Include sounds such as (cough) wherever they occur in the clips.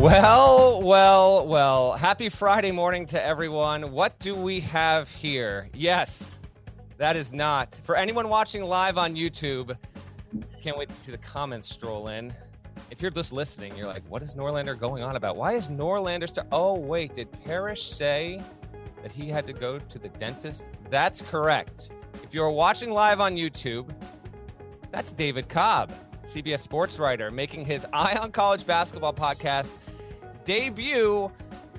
Well, well, well. Happy Friday morning to everyone. What do we have here? Yes, that is not. For anyone watching live on YouTube, can't wait to see the comments stroll in. If you're just listening, you're like, what is Norlander going on about? Why is Norlander star? Oh, wait, did Parrish say that he had to go to the dentist? That's correct. If you're watching live on YouTube, that's David Cobb, CBS sports writer, making his Eye on College Basketball podcast debut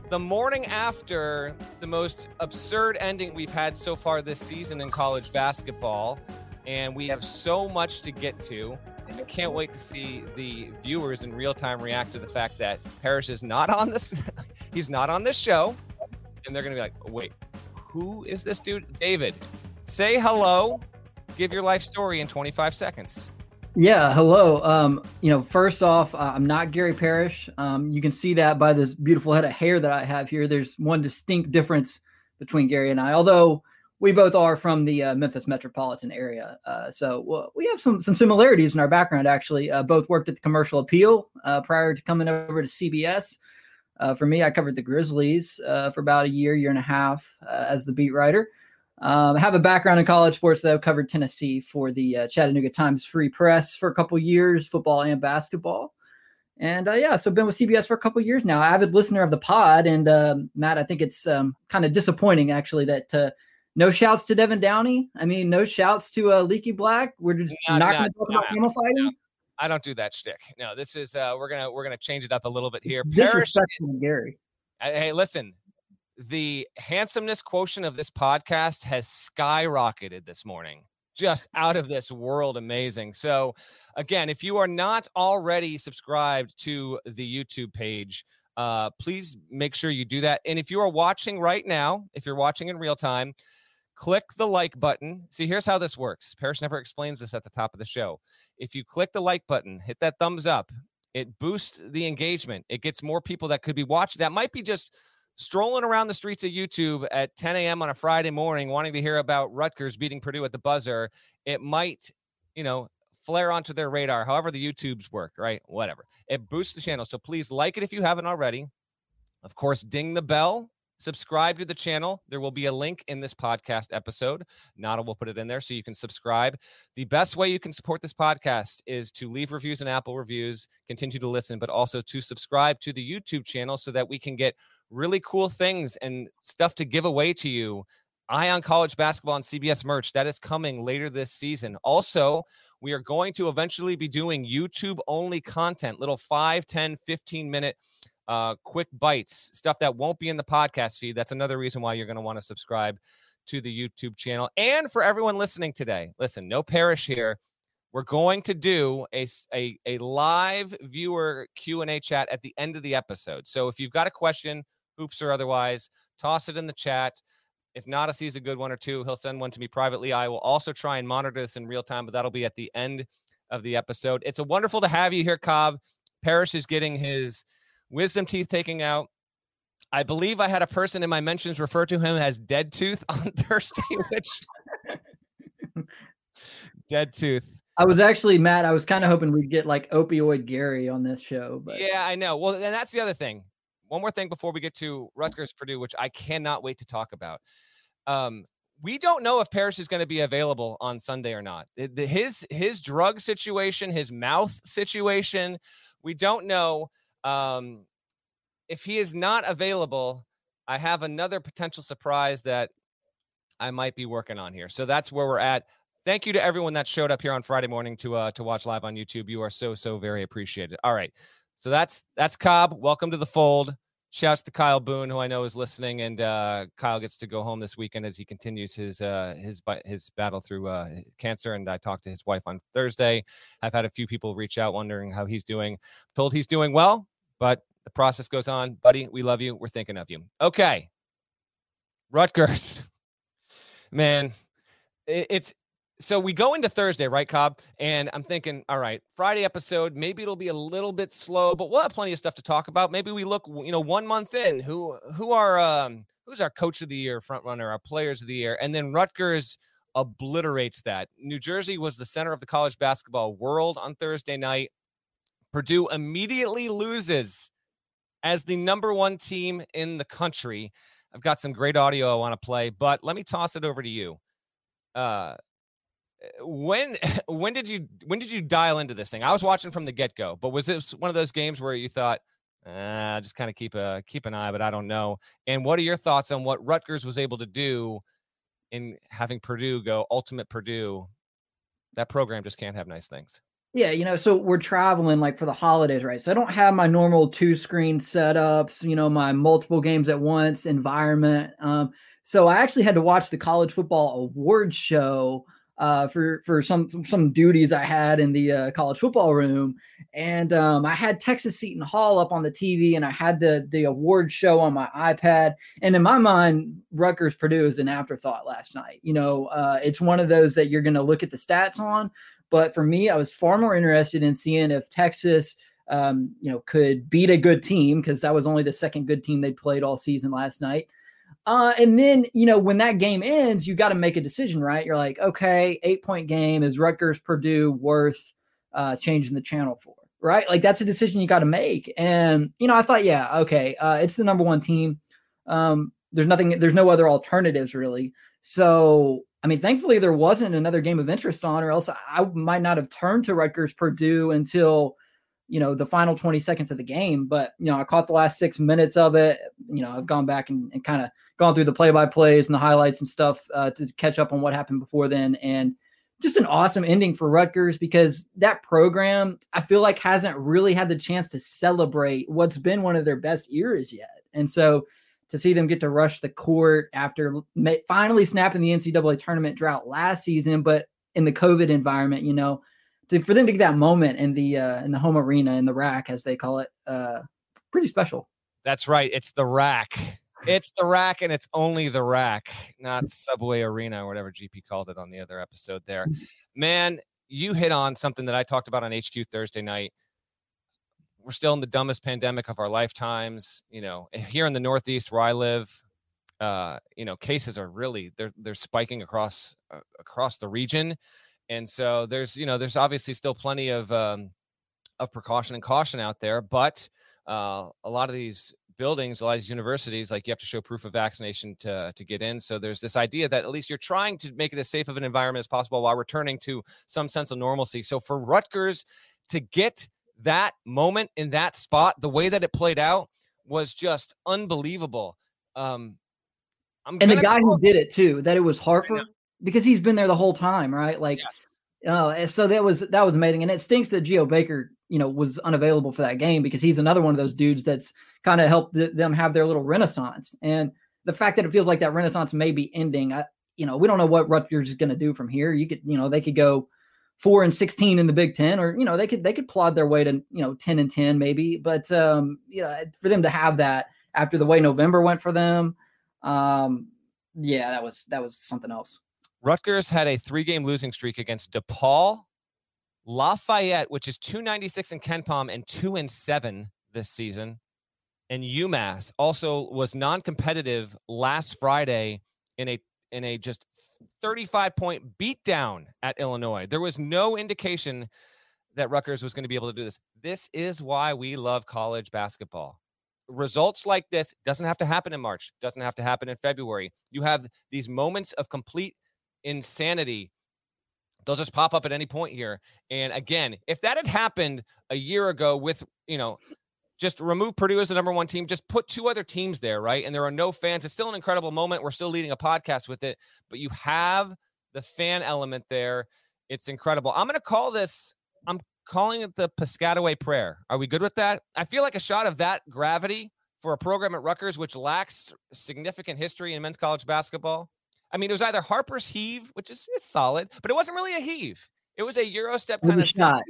the morning after the most absurd ending we've had so far this season in college basketball. And we have so much to get to. I can't wait to see the viewers in real time react to the fact that Parrish is not on this. (laughs) he's not on this show. And they're going to be like, wait, who is this dude? David, say hello. Give your life story in 25 seconds. Yeah, hello. Um, you know, first off, uh, I'm not Gary Parrish. Um, you can see that by this beautiful head of hair that I have here. There's one distinct difference between Gary and I, although we both are from the uh, Memphis metropolitan area. Uh, so well, we have some some similarities in our background. Actually, uh, both worked at the Commercial Appeal uh, prior to coming over to CBS. Uh, for me, I covered the Grizzlies for about a year, year and a half as the beat writer. Um, I have a background in college sports though. Covered Tennessee for the uh, Chattanooga Times Free Press for a couple years, football and basketball. And uh, yeah, so I've been with CBS for a couple years now. Avid listener of the pod, and uh, Matt, I think it's um, kind of disappointing actually that uh, no shouts to Devin Downey. I mean, no shouts to uh, Leaky Black. We're just not, not going to talk about camel fighting. No. I don't do that shtick. No, this is uh, we're gonna we're gonna change it up a little bit here. Disrespectful, Gary. Hey, listen, the handsomeness quotient of this podcast has skyrocketed this morning. Just out of this world amazing. So again if you are not already subscribed to the youtube page uh, please make sure you do that. And if you are watching right now if you're watching in real time click the like button. See here's how this works. Parrish never explains this at the top of the show. If you click the like button hit that thumbs up it boosts the engagement. It gets more people that could be watching. That might be just strolling around the streets of YouTube at 10 a.m. on a Friday morning, wanting to hear about Rutgers beating Purdue at the buzzer, it might, you know, flare onto their radar. However, the YouTubes work, right? Whatever. It boosts the channel. So please like it if you haven't already. Of course, ding the bell. Subscribe to the channel. There will be a link in this podcast episode. Nada will put it in there so you can subscribe. The best way you can support this podcast is to leave reviews and Apple reviews, continue to listen, but also to subscribe to the YouTube channel so that we can get really cool things and stuff to give away to you. Eye on College Basketball and CBS merch that is coming later this season. Also, we are going to eventually be doing YouTube only content, little 5, 10, 15 minute uh, quick bites, stuff that won't be in the podcast feed. That's another reason why you're going to want to subscribe to the YouTube channel. And for everyone listening today, listen, no Parrish here. We're going to do a, a, a live viewer Q&A chat at the end of the episode. So if you've got a question, hoops or otherwise, toss it in the chat. If Nada sees a good one or two, he'll send one to me privately. I will also try and monitor this in real time, but that'll be at the end of the episode. It's a wonderful to have you here, Cobb. Parrish is getting his wisdom teeth taken out. I believe I had a person in my mentions refer to him as Dead Tooth (laughs) on Thursday, which (laughs) Dead Tooth. I was actually Matt. I was kind of hoping we'd get like opioid Gary on this show, but yeah, I know. Well, and that's the other thing one more thing before we get to Rutgers Purdue, which I cannot wait to talk about. Um, we don't know if Parrish is going to be available on Sunday or not. His his drug situation, his mouth situation, we don't know. Um, if he is not available, I have another potential surprise that I might be working on here. So that's where we're at. Thank you to everyone that showed up here on Friday morning to uh, to watch live on YouTube. You are so so very appreciated. All right. So that's that's Cobb. Welcome to the fold. Shouts to Kyle Boone, who I know is listening, and uh, Kyle gets to go home this weekend as he continues his uh, his his battle through uh, cancer. And I talked to his wife on Thursday. I've had a few people reach out wondering how he's doing. Told he's doing well, but the process goes on, buddy. We love you. We're thinking of you. Okay, Rutgers, man, it's so we go into Thursday, right, Cobb? And I'm thinking, all right, Friday episode, maybe it'll be a little bit slow, but we'll have plenty of stuff to talk about. Maybe we look, you know, one month in, who who are um who's our coach of the year, front runner, our players of the year, and then Rutgers obliterates that. New Jersey was the center of the college basketball world on Thursday night. Purdue immediately loses as the number one team in the country. I've got some great audio I want to play, but let me toss it over to you. Uh, when (laughs) when did you when did you dial into this thing? I was watching from the get go, but was this one of those games where you thought, uh, just kind of keep a keep an eye, but I don't know. And what are your thoughts on what Rutgers was able to do in having Purdue go ultimate Purdue? That program just can't have nice things. Yeah, you know, so we're traveling like for the holidays, right? So I don't have my normal two screen setups, you know, my multiple games at once environment. Um, so I actually had to watch the college football awards show uh, for for some some duties I had in the uh, college football room, and um, I had Texas Seton Hall up on the TV, and I had the the award show on my iPad. And in my mind, Rutgers Purdue is an afterthought last night. You know, uh, it's one of those that you're going to look at the stats on, but for me, I was far more interested in seeing if Texas. Um, you know, could beat a good team because that was only the second good team they played all season last night. Uh, and then, you know, when that game ends, you got to make a decision, right? You're like, okay, eight point game. Is Rutgers Purdue worth uh, changing the channel for? Right? Like, that's a decision you got to make. And, you know, I thought, yeah, okay, uh, it's the number one team. Um, there's nothing, there's no other alternatives really. So, I mean, thankfully, there wasn't another game of interest on, or else I might not have turned to Rutgers Purdue until you know the final 20 seconds of the game but you know i caught the last six minutes of it. You know i've gone back and, and kind of gone through the play-by-plays and the highlights and stuff uh, to catch up on what happened before then. And just an awesome ending for rutgers because that program i feel like hasn't really had the chance to celebrate what's been one of their best years yet. And so to see them get to rush the court after finally snapping the ncaa tournament drought last season but in the covid environment you know to, for them to get that moment in the uh, in the home arena in the RAC as they call it, uh, pretty special. That's right. It's the RAC. It's the RAC, and it's only the RAC, not Subway Arena or whatever GP called it on the other episode. There, man, you hit on something that I talked about on HQ Thursday night. We're still in the dumbest pandemic of our lifetimes. You know, here in the Northeast where I live, uh, you know, cases are really they're they're spiking across uh, across the region and so there's you know there's obviously still plenty of um, of precaution and caution out there but uh, a lot of these buildings a lot of these universities like you have to show proof of vaccination to to get in. So there's this idea that at least you're trying to make it as safe of an environment as possible while returning to some sense of normalcy. So for rutgers to get that moment in that spot the way that it played out was just unbelievable. Um and the guy who did it too that it was harper because he's been there the whole time, right? Like, yes. Uh, so that was that was amazing, and it stinks that Geo Baker, you know, was unavailable for that game because he's another one of those dudes that's kind of helped th- them have their little renaissance. And the fact that it feels like that renaissance may be ending, I, you know, we don't know what Rutgers is going to do from here. You could, you know, they could go four and sixteen in the Big Ten, or you know, they could they could plod their way to you know ten and ten maybe. But um, you know, for them to have that after the way November went for them, um, yeah, that was that was something else. Rutgers had a three game losing streak against DePaul, Lafayette, which is 296 in KenPom and 2 and 7 this season. And UMass also was non competitive last Friday in a in a just 35 point beatdown at Illinois. There was no indication that Rutgers was going to be able to do this. This is why we love college basketball. Results like this doesn't have to happen in March, doesn't have to happen in February. You have these moments of complete insanity they'll just pop up at any point here. And again, if that had happened a year ago with, you know, just remove Purdue as the number one team, just put two other teams there, right? And there are no fans. It's still an incredible moment. We're still leading a podcast with it, but you have the fan element there. It's incredible. I'm going to call this, I'm calling it the Piscataway prayer. Are we good with that? I feel like a shot of that gravity for a program at Rutgers which lacks significant history in men's college basketball. I mean, it was either Harper's heave, which is, is solid, but it wasn't really a heave. It was a Euro step kind of shot.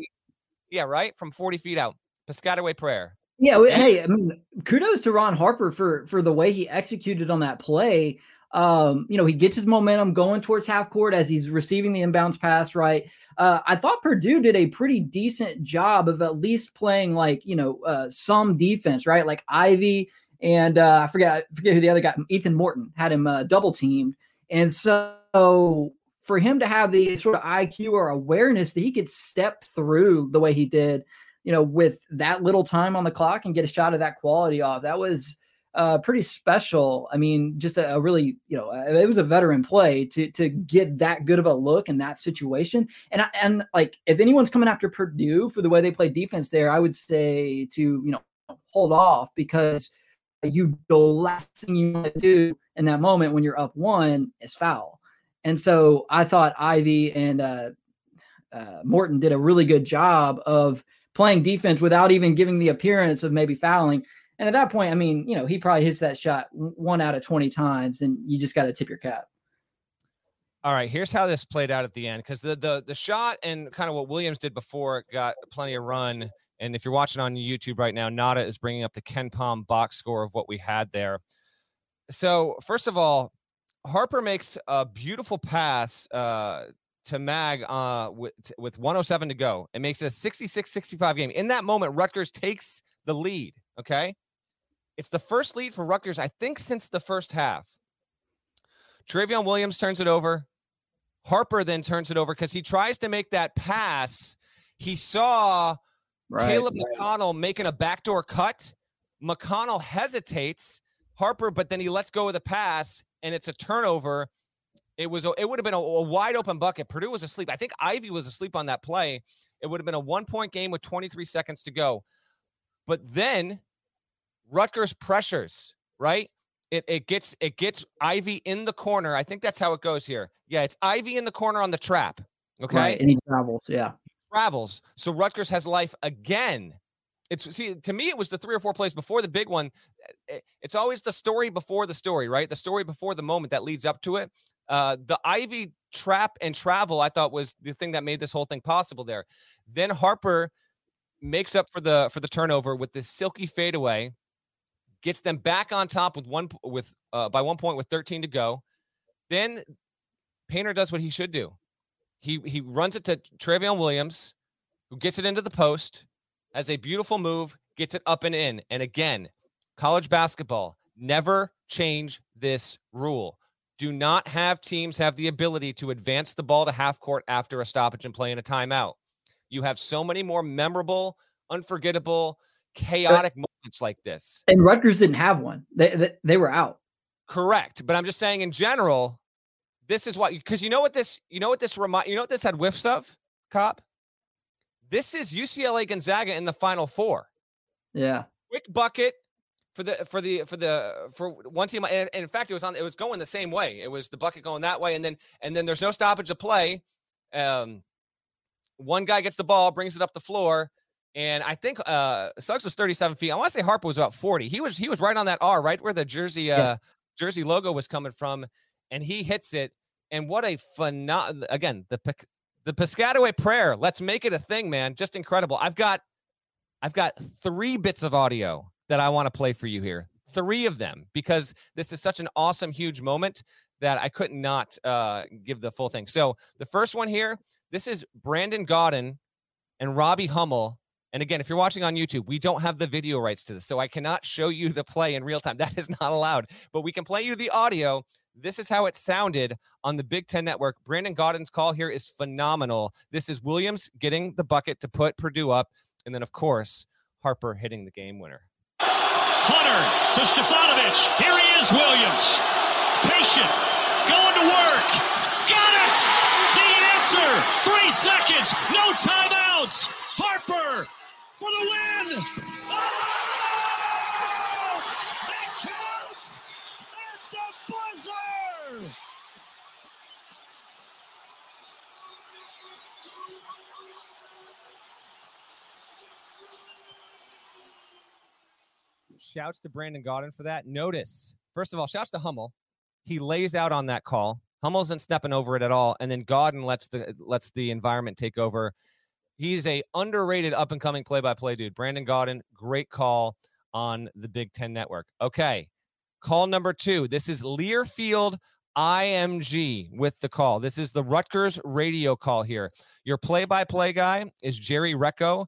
Yeah, right? From 40 feet out. Piscataway prayer. Yeah, well, hey, I mean, kudos to Ron Harper for for the way he executed on that play. Um, you know, he gets his momentum going towards half court as he's receiving the inbounds pass, right? Uh, I thought Purdue did a pretty decent job of at least playing like, you know, uh, some defense, right? Like Ivy and uh, I forget I forget who the other guy, Ethan Morton, had him uh, double teamed. And so for him to have the sort of IQ or awareness that he could step through the way he did, you know, with that little time on the clock and get a shot of that quality off, that was uh, pretty special. I mean, just a, a, really, you know, it was a veteran play to to get that good of a look in that situation. And and like, if anyone's coming after Purdue for the way they play defense there, I would say to you know hold off because you the last thing you want to do in that moment when you're up one is foul. And so I thought Ivy and uh, uh, Morton did a really good job of playing defense without even giving the appearance of maybe fouling. And at that point, I mean, you know, he probably hits that shot one out of 20 times and you just got to tip your cap. All right, here's how this played out at the end because the, the the shot and kind of what Williams did before got plenty of run. And if you're watching on YouTube right now, Nada is bringing up the KenPom box score of what we had there. So first of all, Harper makes a beautiful pass uh, to Mag uh, with, with 107 to go. It makes it a 66 65 game. In that moment, Rutgers takes the lead. Okay. It's the first lead for Rutgers, I think, since the first half. Trevion Williams turns it over. Harper then turns it over because he tries to make that pass. He saw right, Caleb right. McConnell making a backdoor cut. McConnell hesitates. Harper, but then he lets go of the pass and it's a turnover. It was a, it would have been a, a, wide open bucket. Purdue was asleep. I think Ivy was asleep on that play. It would have been a one point game with 23 seconds to go. But then Rutgers pressures, right? It, it gets it gets Ivy in the corner. I think that's how it goes here. Yeah, it's Ivy in the corner on the trap. Okay. Right, and he travels, yeah. He travels. So Rutgers has life again it's see to me it was the three or four plays before the big one eh, it's always the story before the story right? The story before the moment that leads up to it. Uh the Ivy trap and travel i thought was the thing that made this whole thing possible there. Then harper makes up for the for the turnover with this silky fadeaway gets them back on top with one with uh by one point with 13 to go. Then painter does what he should do. He he runs it to Trevion Williams, who gets it into the post has a beautiful move, gets it up and in. And again, college basketball, never change this rule. Do not have teams have the ability to advance the ball to half court after a stoppage and play in a timeout. You have so many more memorable, unforgettable, chaotic but, moments like this. And Rutgers didn't have one. They, they, they were out. Correct. But I'm just saying in general, this is what because you know what this you know what this remind you know what this had whiffs of, Cobb? This is UCLA Gonzaga in the final four. Yeah. Quick bucket for the for the for the for one team and, in fact it was on it was going the same way it was the bucket going that way and then and then there's no stoppage of play um one guy gets the ball brings it up the floor and i think uh suggs was 37 feet i want to say harper was about 40 he was he was right on that r right where the jersey uh yeah. jersey logo was coming from and he hits it and what a phenomenal again the the Piscataway prayer. Let's make it a thing, man. Just incredible. I've got I've got three bits of audio that I want to play for you here. Three of them because this is such an awesome, huge moment that I could not uh, give the full thing. So the first one here, this is Brandon Gaudin and Robbie Hummel. And again, if you're watching on YouTube, we don't have the video rights to this, so I cannot show you the play in real time. (laughs) That is not allowed. But we can play you the audio this is how it sounded on the Big Ten Network. Brandon Gaudin's call here is phenomenal. This is Williams getting the bucket to put Purdue up. And then, of course, Harper hitting the game winner. Hunter to Stefanovic. Here he is, Williams. Patient. Going to work. Got it! The answer. Three seconds. No timeouts. Harper for the win. Oh! Shouts to Brandon Gaudin for that. Notice, first of all, shouts to Hummel. He lays out on that call. Hummel isn't stepping over it at all, and then Gaudin lets the lets the environment take over. He's a underrated up and coming play by play dude. Brandon Gaudin, great call on the Big Ten Network. Okay, call number two. This is Learfield IMG with the call. This is the Rutgers radio call here. Your play by play guy is Jerry Recco.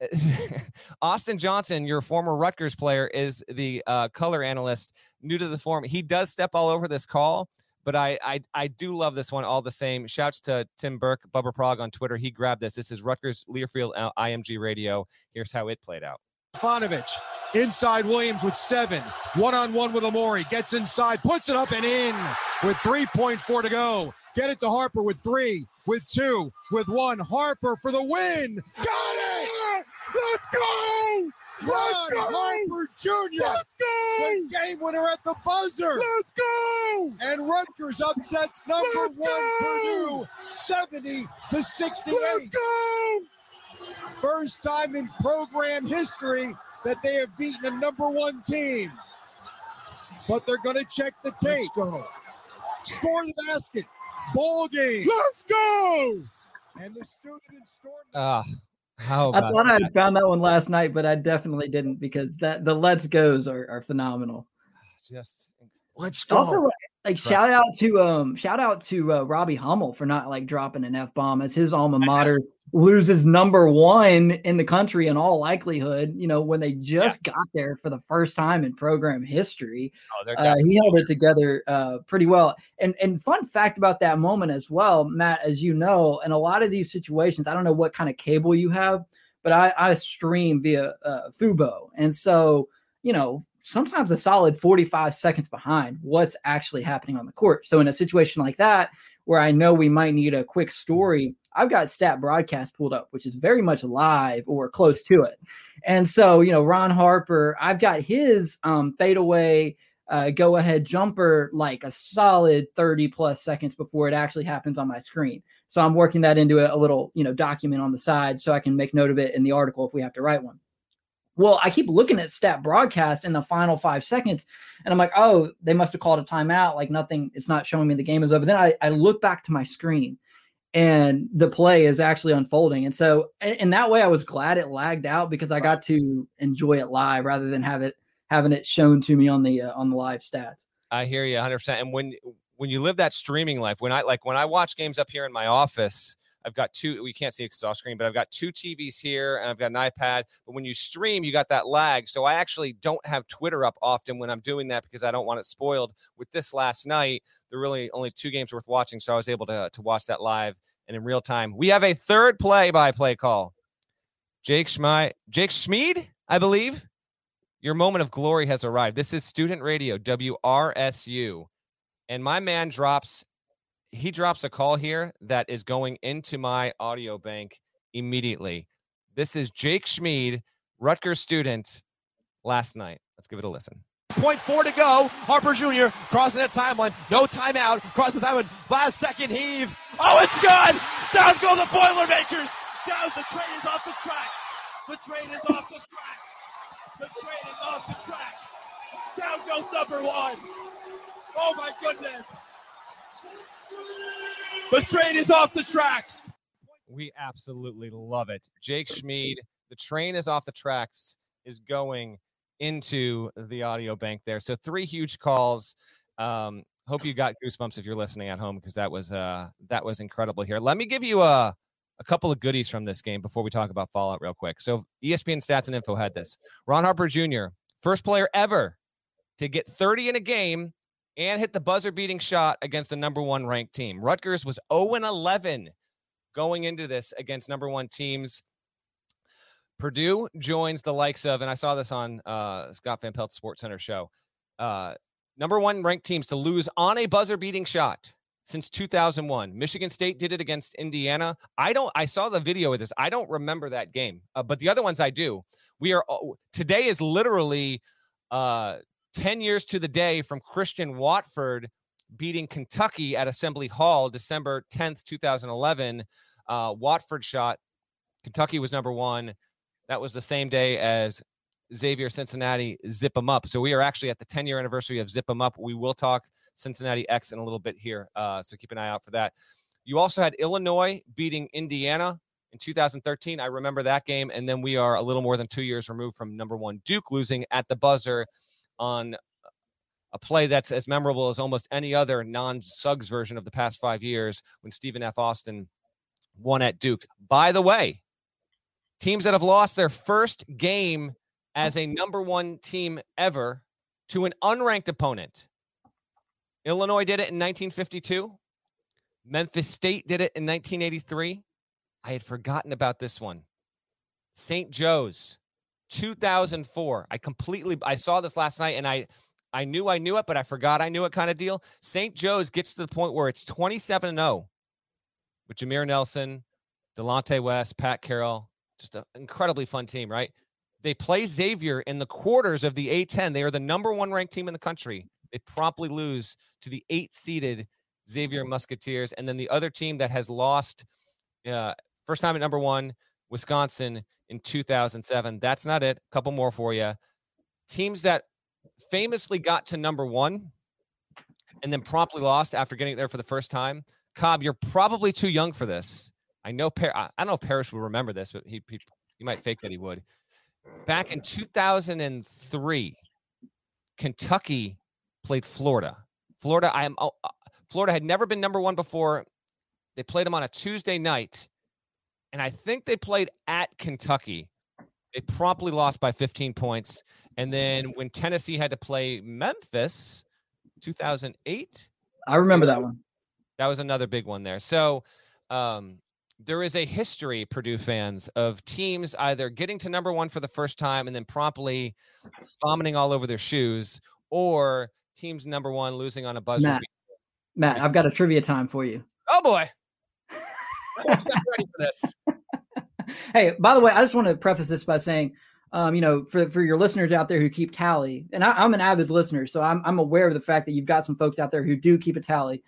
(laughs) Austin Johnson, your former Rutgers player, is the uh, color analyst, new to the form. He does step all over this call, but I, I I do love this one all the same. Shouts to Tim Burke, Bubba Prague on Twitter. He grabbed this. This is Rutgers Learfield uh, IMG Radio. Here's how it played out. Stefanovic inside Williams with seven, one on one with Amori, gets inside, puts it up and in with 3.4 to go. Get it to Harper with three, with two, with one. Harper for the win. It! Let's go! Let's go! Harper Jr. Let's go! The game winner at the buzzer. Let's go! And Rutgers upsets number Let's one go! Purdue 70 to 68. Let's go! First time in program history that they have beaten a number one team. But they're going to check the tape. Let's go. Score the basket. Ball game. Let's go. And the student in storm. Ah. Uh. How I thought I found that one last night, but I definitely didn't because that the let's goes are, are phenomenal. Ah, just let's go. Also, like shout out to um shout out to uh, Robbie Hummel for not like dropping an f bomb as his alma mater loses number one in the country in all likelihood. You know when they just yes. got there for the first time in program history, oh, uh, he held it together uh, pretty well. And and fun fact about that moment as well, Matt, as you know, in a lot of these situations, I don't know what kind of cable you have, but I, I stream via uh, Fubo, and so you know sometimes a solid 45 seconds behind what's actually happening on the court. So in a situation like that, where I know we might need a quick story, I've got stat broadcast pulled up, which is very much live or close to it. And so, you know, Ron Harper, I've got his um, fadeaway uh, go ahead jumper like a solid 30 plus seconds before it actually happens on my screen. So I'm working that into a, a little, you know, document on the side so I can make note of it in the article if we have to write one. Well, I keep looking at stat broadcast in the final five seconds, and I'm like, oh, they must have called a timeout. Like nothing, it's not showing me the game is over. Then I, I look back to my screen and the play is actually unfolding. And so in that way, I was glad it lagged out because I got to enjoy it live rather than have it having it shown to me on the uh, on the live stats. I hear you 100. percent And when when you live that streaming life, when I like when I watch games up here in my office, I've got two. We can't see a off screen, but I've got two TVs here and I've got an iPad. But when you stream, you got that lag. So I actually don't have Twitter up often when I'm doing that because I don't want it spoiled. With this last night, there really only two games worth watching, so I was able to to watch that live and in real time. We have a third play-by-play call. Jake Schmid, Jake Schmid, I believe. Your moment of glory has arrived. This is Student Radio, WRSU. And my man drops he drops a call here that is going into my audio bank immediately. This is Jake Schmid, Rutgers student, last night. Let's give it a listen. Point four to go. Harper Jr. crossing that timeline. No timeout. Cross the timeline. Last second heave. Oh, it's good. Down go the Boilermakers. Down. The train is off the tracks. The train is off the tracks. The train is off the tracks. Down goes number one. Oh my goodness. The train is off the tracks. We absolutely love it. Jake Schmid, the train is off the tracks, is going into the audio bank there. So three huge calls. Um, hope you got goosebumps if you're listening at home because that was uh that was incredible here. Let me give you a a couple of goodies from this game before we talk about Fallout real quick. So ESPN Stats and Info had this. Ron Harper Jr., first player ever to get 30 in a game and hit the buzzer beating shot against the number one ranked team. Rutgers was 0 11 going into this against number one teams. Purdue joins the likes of, and I saw this on uh, Scott Van Pelt's Sports Center show. Uh, number one ranked teams to lose on a buzzer beating shot since 2001. Michigan State did it against Indiana. I don't. I saw the video of this. I don't remember that game, uh, but the other ones I do. We are today is literally uh 10 years to the day from Christian Watford beating Kentucky at Assembly Hall December 10th, 2011. Uh, Watford shot. Kentucky was number one. That was the same day as Xavier Cincinnati zip them Up. So we are actually at the 10 year anniversary of zip them Up. We will talk Cincinnati X in a little bit here. Uh, so keep an eye out for that. You also had Illinois beating Indiana in 2013. I remember that game. And then we are a little more than two years removed from number one Duke losing at the buzzer on a play that's as memorable as almost any other non Suggs version of the past five years when Stephen F. Austin won at Duke. By the way, teams that have lost their first game as a number one team ever to an unranked opponent. Illinois did it in 1952. Memphis State did it in 1983. I had forgotten about this one. St. Joe's 2004. I completely I saw this last night and I I knew I knew it, but I forgot I knew it kind of deal. St. Joe's gets to the point where it's 27 0 with Jameer Nelson, Delonte West, Pat Carroll. Just an incredibly fun team, right? They play Xavier in the quarters of the A10. They are the number one ranked team in the country. They promptly lose to the eight seeded Xavier Musketeers. And then the other team that has lost, uh, first time at number one, Wisconsin in 2007. That's not it. A couple more for you. Teams that famously got to number one and then promptly lost after getting there for the first time. Cobb, you're probably too young for this. I know. Par- I don't know if Parrish will remember this, but he, he he might fake that he would. Back in 2003, Kentucky played Florida. Florida, I am. Oh, uh, Florida had never been number one before. They played them on a Tuesday night, and I think they played at Kentucky. They promptly lost by 15 points. And then when Tennessee had to play Memphis, 2008. I remember that one. That was another big one there. So um, there is a history, Purdue fans, of teams either getting to number one for the first time and then promptly vomiting all over their shoes, or teams number one losing on a buzzer. Matt, Matt I've got a trivia time for you. Oh boy. Not ready for this. (laughs) hey, by the way, I just want to preface this by saying, um, you know, for, for your listeners out there who keep tally, and I, am an avid listener, so I'm, I'm aware of the fact that you've got some folks out there who do keep a tally.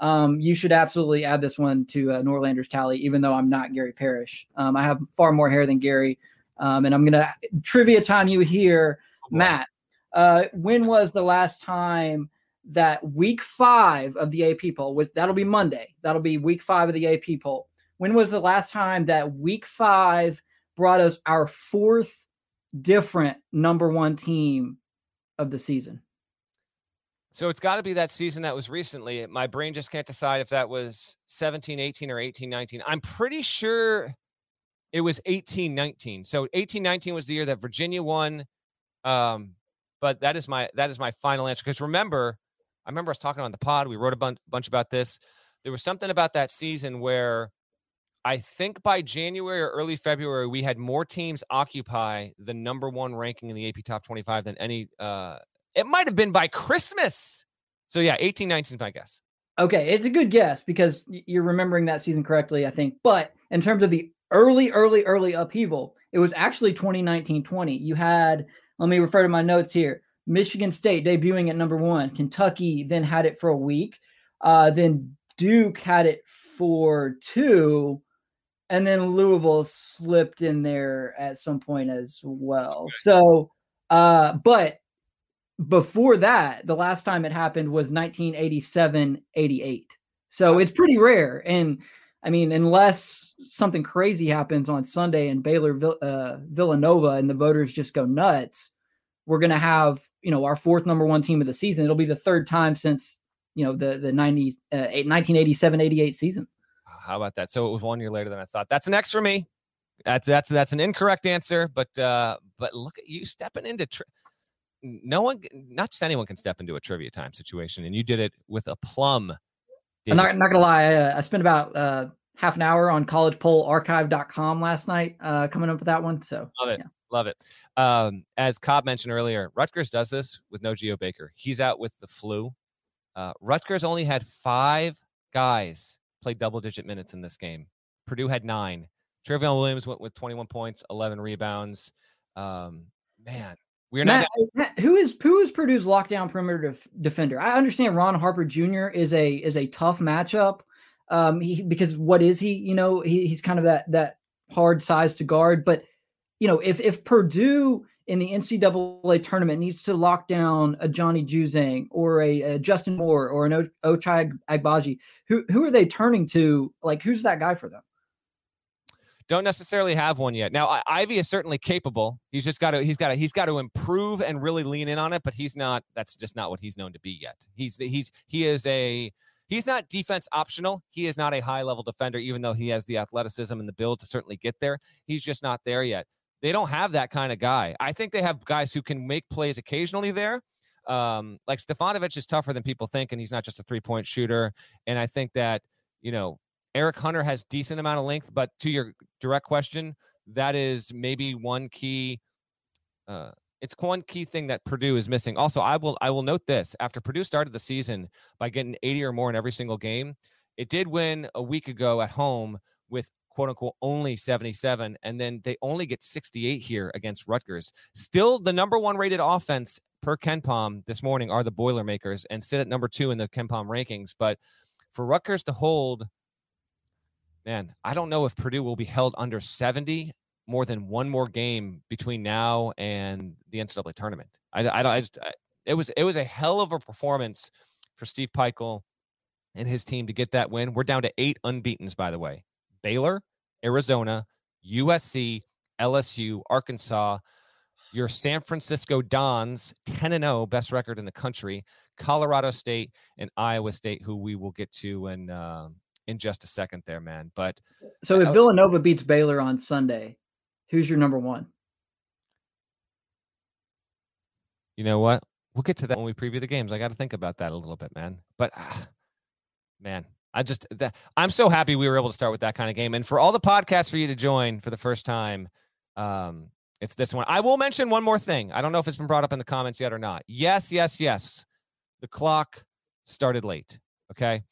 Um, you should absolutely add this one to uh, Norlander's tally, even though I'm not Gary Parrish. Um, I have far more hair than Gary. Um, and I'm going to trivia time you here, oh, Matt. Uh, when was the last time that week five of the AP poll was that'll be Monday. That'll be week five of the AP poll. When was the last time that week five brought us our fourth different number one team of the season? So it's got to be that season that was recently. My brain just can't decide if that was 17, 18, or 18, 19. I'm pretty sure it was 18, 19. So 18, 19 was the year that Virginia won. Um, but that is my that is my final answer. Because remember, I remember us talking on the pod. We wrote a bunch, bunch about this. There was something about that season where I think by January or early February, we had more teams occupy the number one ranking in the AP Top 25 than any uh, it might have been by Christmas. So yeah, 18, 19 is my guess. Okay, it's a good guess because you're remembering that season correctly, I think. But in terms of the early, early, early upheaval, it was actually 2019 20. You had, let me refer to my notes here Michigan State debuting at number one. Kentucky then had it for a week. Uh, then Duke had it for two. And then Louisville slipped in there at some point as well. So, uh, but before that, the last time it happened was 1987 88. So it's pretty rare. And I mean, unless something crazy happens on Sunday and Baylor uh, Villanova and the voters just go nuts, we're going to have, you know, our fourth number one team of the season. It'll be the third time since, you know, the, the 90, uh, 1987 88 season. How about that? So it was one year later than I thought. That's an X for me. That's that's that's an incorrect answer, but uh but look at you stepping into tri- no one, not just anyone can step into a trivia time situation, and you did it with a plum. I'm not, not gonna lie. I, uh, I spent about uh, half an hour on collegepollarchive.com last night, uh, coming up with that one. So love it, yeah. love it. Um, as Cobb mentioned earlier, Rutgers does this with no Geo Baker. He's out with the flu. Uh, Rutgers only had five guys play double digit minutes in this game. Purdue had nine. Trevion Williams went with 21 points, 11 rebounds. Um, man, we're Matt, not. who is who is Purdue's lockdown perimeter def- defender? I understand Ron Harper Jr. is a is a tough matchup. Um, he because what is he? You know, he, he's kind of that that hard size to guard. But you know, if if Purdue in the NCAA tournament needs to lock down a Johnny Juzang or a, a Justin Moore or an o- Ochai Agbaji, who who are they turning to? Like, who's that guy for them? Don't necessarily have one yet. Now, Ivy is certainly capable. He's just got to he's got to he's got to improve and really lean in on it. But he's not. That's just not what he's known to be yet. He's he's he is a he's not defense optional. He is not a high level defender, even though he has the athleticism and the build to certainly get there. He's just not there yet. They don't have that kind of guy. I think they have guys who can make plays occasionally there. Um, like Stefanovic is tougher than people think, and he's not just a three point shooter. And I think that, you know, Eric Hunter has decent amount of length, but to your direct question, that is maybe one key. Uh, it's one key thing that Purdue is missing. Also, I will I will note this: after Purdue started the season by getting 80 or more in every single game, it did win a week ago at home with quote unquote only 77 and then they only get 68 here against Rutgers. Still the number 1 rated offense per KenPom this morning are the Boilermakers and sit at number 2 in the KenPom rankings, but for Rutgers to hold man, I don't know if Purdue will be held under 70 more than one more game between now and the NCAA tournament. I, I, I just, I, it was it was a hell of a performance for Steve Pikiell and his team to get that win. We're down to eight unbeaten's, by the way. Baylor, Arizona, USC, LSU, Arkansas, your San Francisco Dons, 10 and 0, best record in the country, Colorado State, and Iowa State, who we will get to in uh, in just a second there, man. But so if Villanova beats Baylor on Sunday, who's your number one? You know what? We'll get to that when we preview the games. I got to think about that a little bit, man. But uh, man, I just I'm so happy we were able to start with that kind of game. And for all the podcasts for you to join for the first time, um, it's this one. I will mention one more thing. I don't know if it's been brought up in the comments yet or not. Yes, yes, yes. The clock started late. Okay.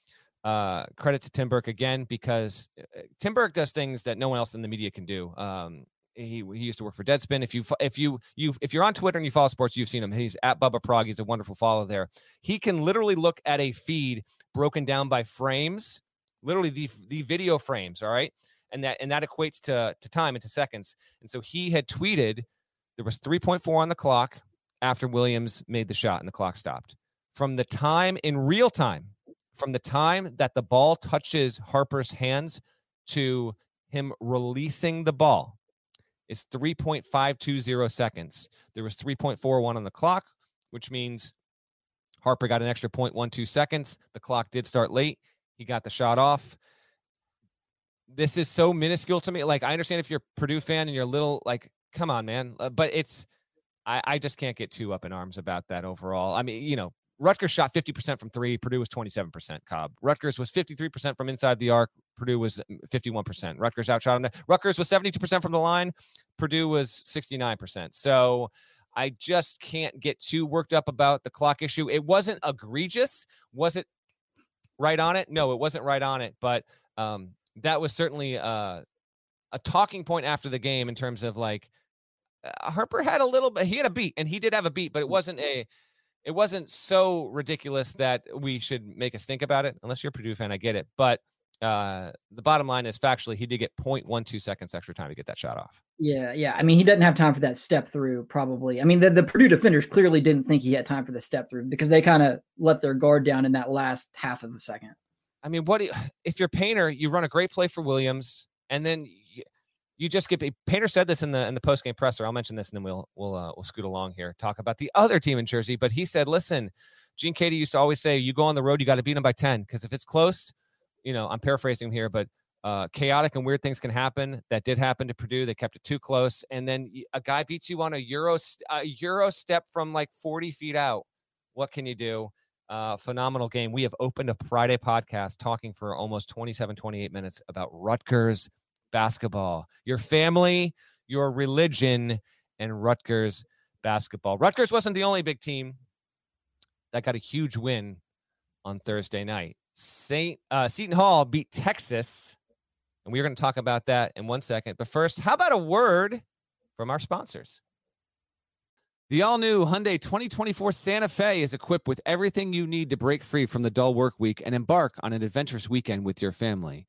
Uh, credit to Tim Burke again because uh, Tim Burke does things that no one else in the media can do. Um, he, he used to work for Deadspin. If you if you you if you're on Twitter and you follow sports, you've seen him. He's at Bubba Prague. He's a wonderful follow there. He can literally look at a feed broken down by frames, literally the the video frames. All right, and that and that equates to to time into seconds. And so he had tweeted there was 3.4 on the clock after Williams made the shot and the clock stopped. From the time in real time, from the time that the ball touches Harper's hands to him releasing the ball is 3.520 seconds. There was 3.41 on the clock, which means Harper got an extra 0.12 seconds. The clock did start late. He got the shot off. This is so minuscule to me. Like, I understand if you're a Purdue fan and you're a little like, come on, man. Uh, but it's, I, I just can't get too up in arms about that overall. I mean, you know, Rutgers shot 50% from three. Purdue was 27%. Cobb. Rutgers was 53% from inside the arc. Purdue was 51%. Mm, Rutgers outshot them. Rutgers was 72% from the line. Purdue was 69%. So I just can't get too worked up about the clock issue. It wasn't egregious. Was it right on it? No, it wasn't right on it. But um, that was certainly uh, a talking point after the game in terms of like uh, Harper had a little bit. He had a beat, and he did have a beat, but it wasn't a it wasn't so ridiculous that we should make a stink about it. Unless you're a Purdue fan, I get it. But uh, the bottom line is factually, he did get 0.12 seconds extra time to get that shot off. Yeah, yeah. I mean, he doesn't have time for that step through, probably. I mean, the, the Purdue defenders clearly didn't think he had time for the step through because they kind of let their guard down in that last half of the second. I mean, what you, (sighs) if you're Painter, you run a great play for Williams, and then you, you just get Painter said this in the in the post game presser. I'll mention this, and then we'll we'll uh, we'll scoot along here, talk about the other team in Jersey. But he said, listen, Gene Keady used to always say, you go on the road, you got to beat them by ten, because if it's close, you know, I'm paraphrasing here, but uh, chaotic and weird things can happen. That did happen to Purdue. They kept it too close, and then a guy beats you on a euro a euro step from like 40 feet out. What can you do? Uh, phenomenal game. We have opened a Friday podcast talking for almost 27, 28 minutes about Rutgers basketball, your family, your religion, and Rutgers basketball. Rutgers wasn't the only big team that got a huge win on Thursday night. Saint uh, Seton Hall beat Texas, and we're going to talk about that in one second. But first, how about a word from our sponsors? The all new Hyundai 2024 Santa Fe is equipped with everything you need to break free from the dull work week and embark on an adventurous weekend with your family.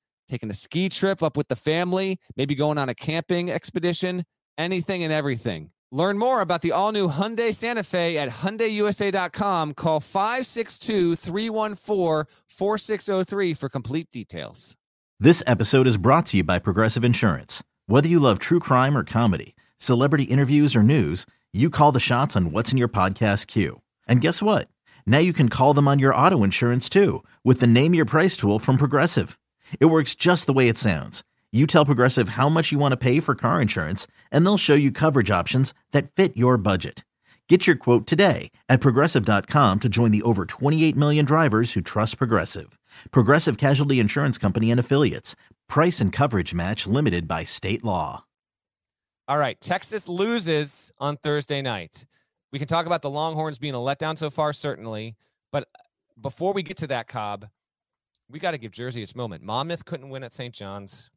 taking a ski trip up with the family, maybe going on a camping expedition, anything and everything. Learn more about the all new Hyundai Santa Fe at HyundaiUSA.com. Call 562 314 4603 for complete details. This episode is brought to you by Progressive Insurance. Whether you love true crime or comedy, celebrity interviews or news, you call the shots on What's in Your Podcast queue. And guess what? Now you can call them on your auto insurance too with the Name Your Price tool from Progressive. It works just the way it sounds. You tell Progressive how much you want to pay for car insurance, and they'll show you coverage options that fit your budget. Get your quote today at progressive.com to join the over 28 million drivers who trust Progressive. Progressive Casualty Insurance Company and Affiliates. Price and coverage match limited by state law. All right, Texas loses on Thursday night. We can talk about the Longhorns being a letdown so far, certainly. But before we get to that, Cobb, we got to give Jersey its moment. Monmouth couldn't win at St. John's,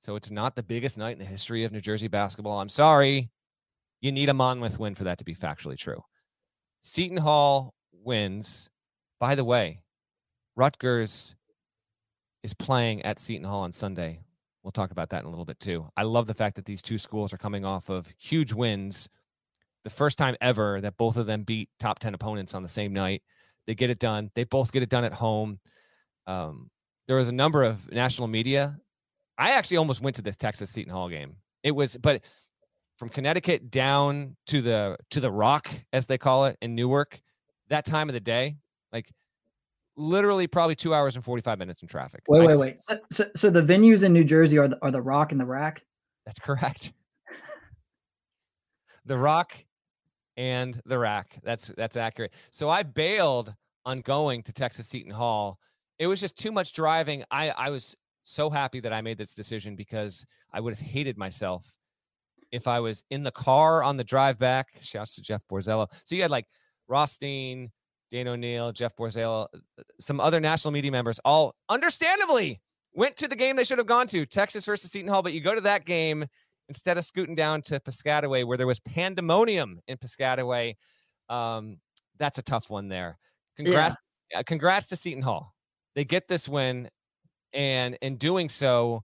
so it's not the biggest night in the history of New Jersey basketball. I'm sorry. You need a Monmouth win for that to be factually true. Seton Hall wins. By the way, Rutgers is playing at Seton Hall on Sunday. We'll talk about that in a little bit too. I love the fact that these two schools are coming off of huge wins. The first time ever that both of them beat top 10 opponents on the same night. They get it done. They both get it done at home. Um, there was a number of national media. I actually almost went to this Texas Seton Hall game. It was, but from Connecticut down to the to the Rock, as they call it in Newark, that time of the day, like literally probably two hours and forty five minutes in traffic. Wait, wait, wait. So, so, so the venues in New Jersey are the, are the Rock and the Rack. That's correct. (laughs) the Rock and the Rack. That's that's accurate. So I bailed on going to Texas Seton Hall it was just too much driving. I I was so happy that I made this decision because I would have hated myself if I was in the car on the drive back. Shouts to Jeff Borzello. So you had like Rothstein, Dan O'Neill, Jeff Borzello, uh, some other national media members, all understandably went to the game they should have gone to, Texas versus Seton Hall. But you go to that game instead of scooting down to Piscataway, where there was pandemonium in Piscataway. Um, that's a tough one there. Congrats, yeah. uh, congrats to Seton Hall they get this win, and in doing so,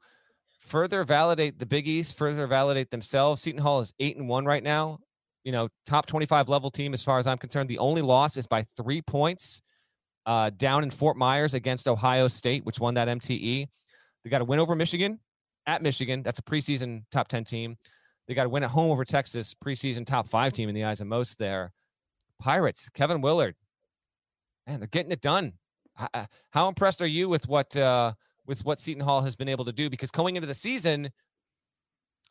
further validate the Big East, further validate themselves. Seton Hall is eight and one right now. You know, top 25 level team as far as I'm concerned. The only loss is by three points uh, down in Fort Myers against Ohio State, which won that MTE. They got to win over Michigan at Michigan. That's a preseason top 10 team. They got to win at home over Texas, preseason top five team in the eyes of most there. Pirates, Kevin Willard. Man, they're getting it done. Uh, how impressed are you with what uh, with what Seton Hall has been able to do? Because going into the season,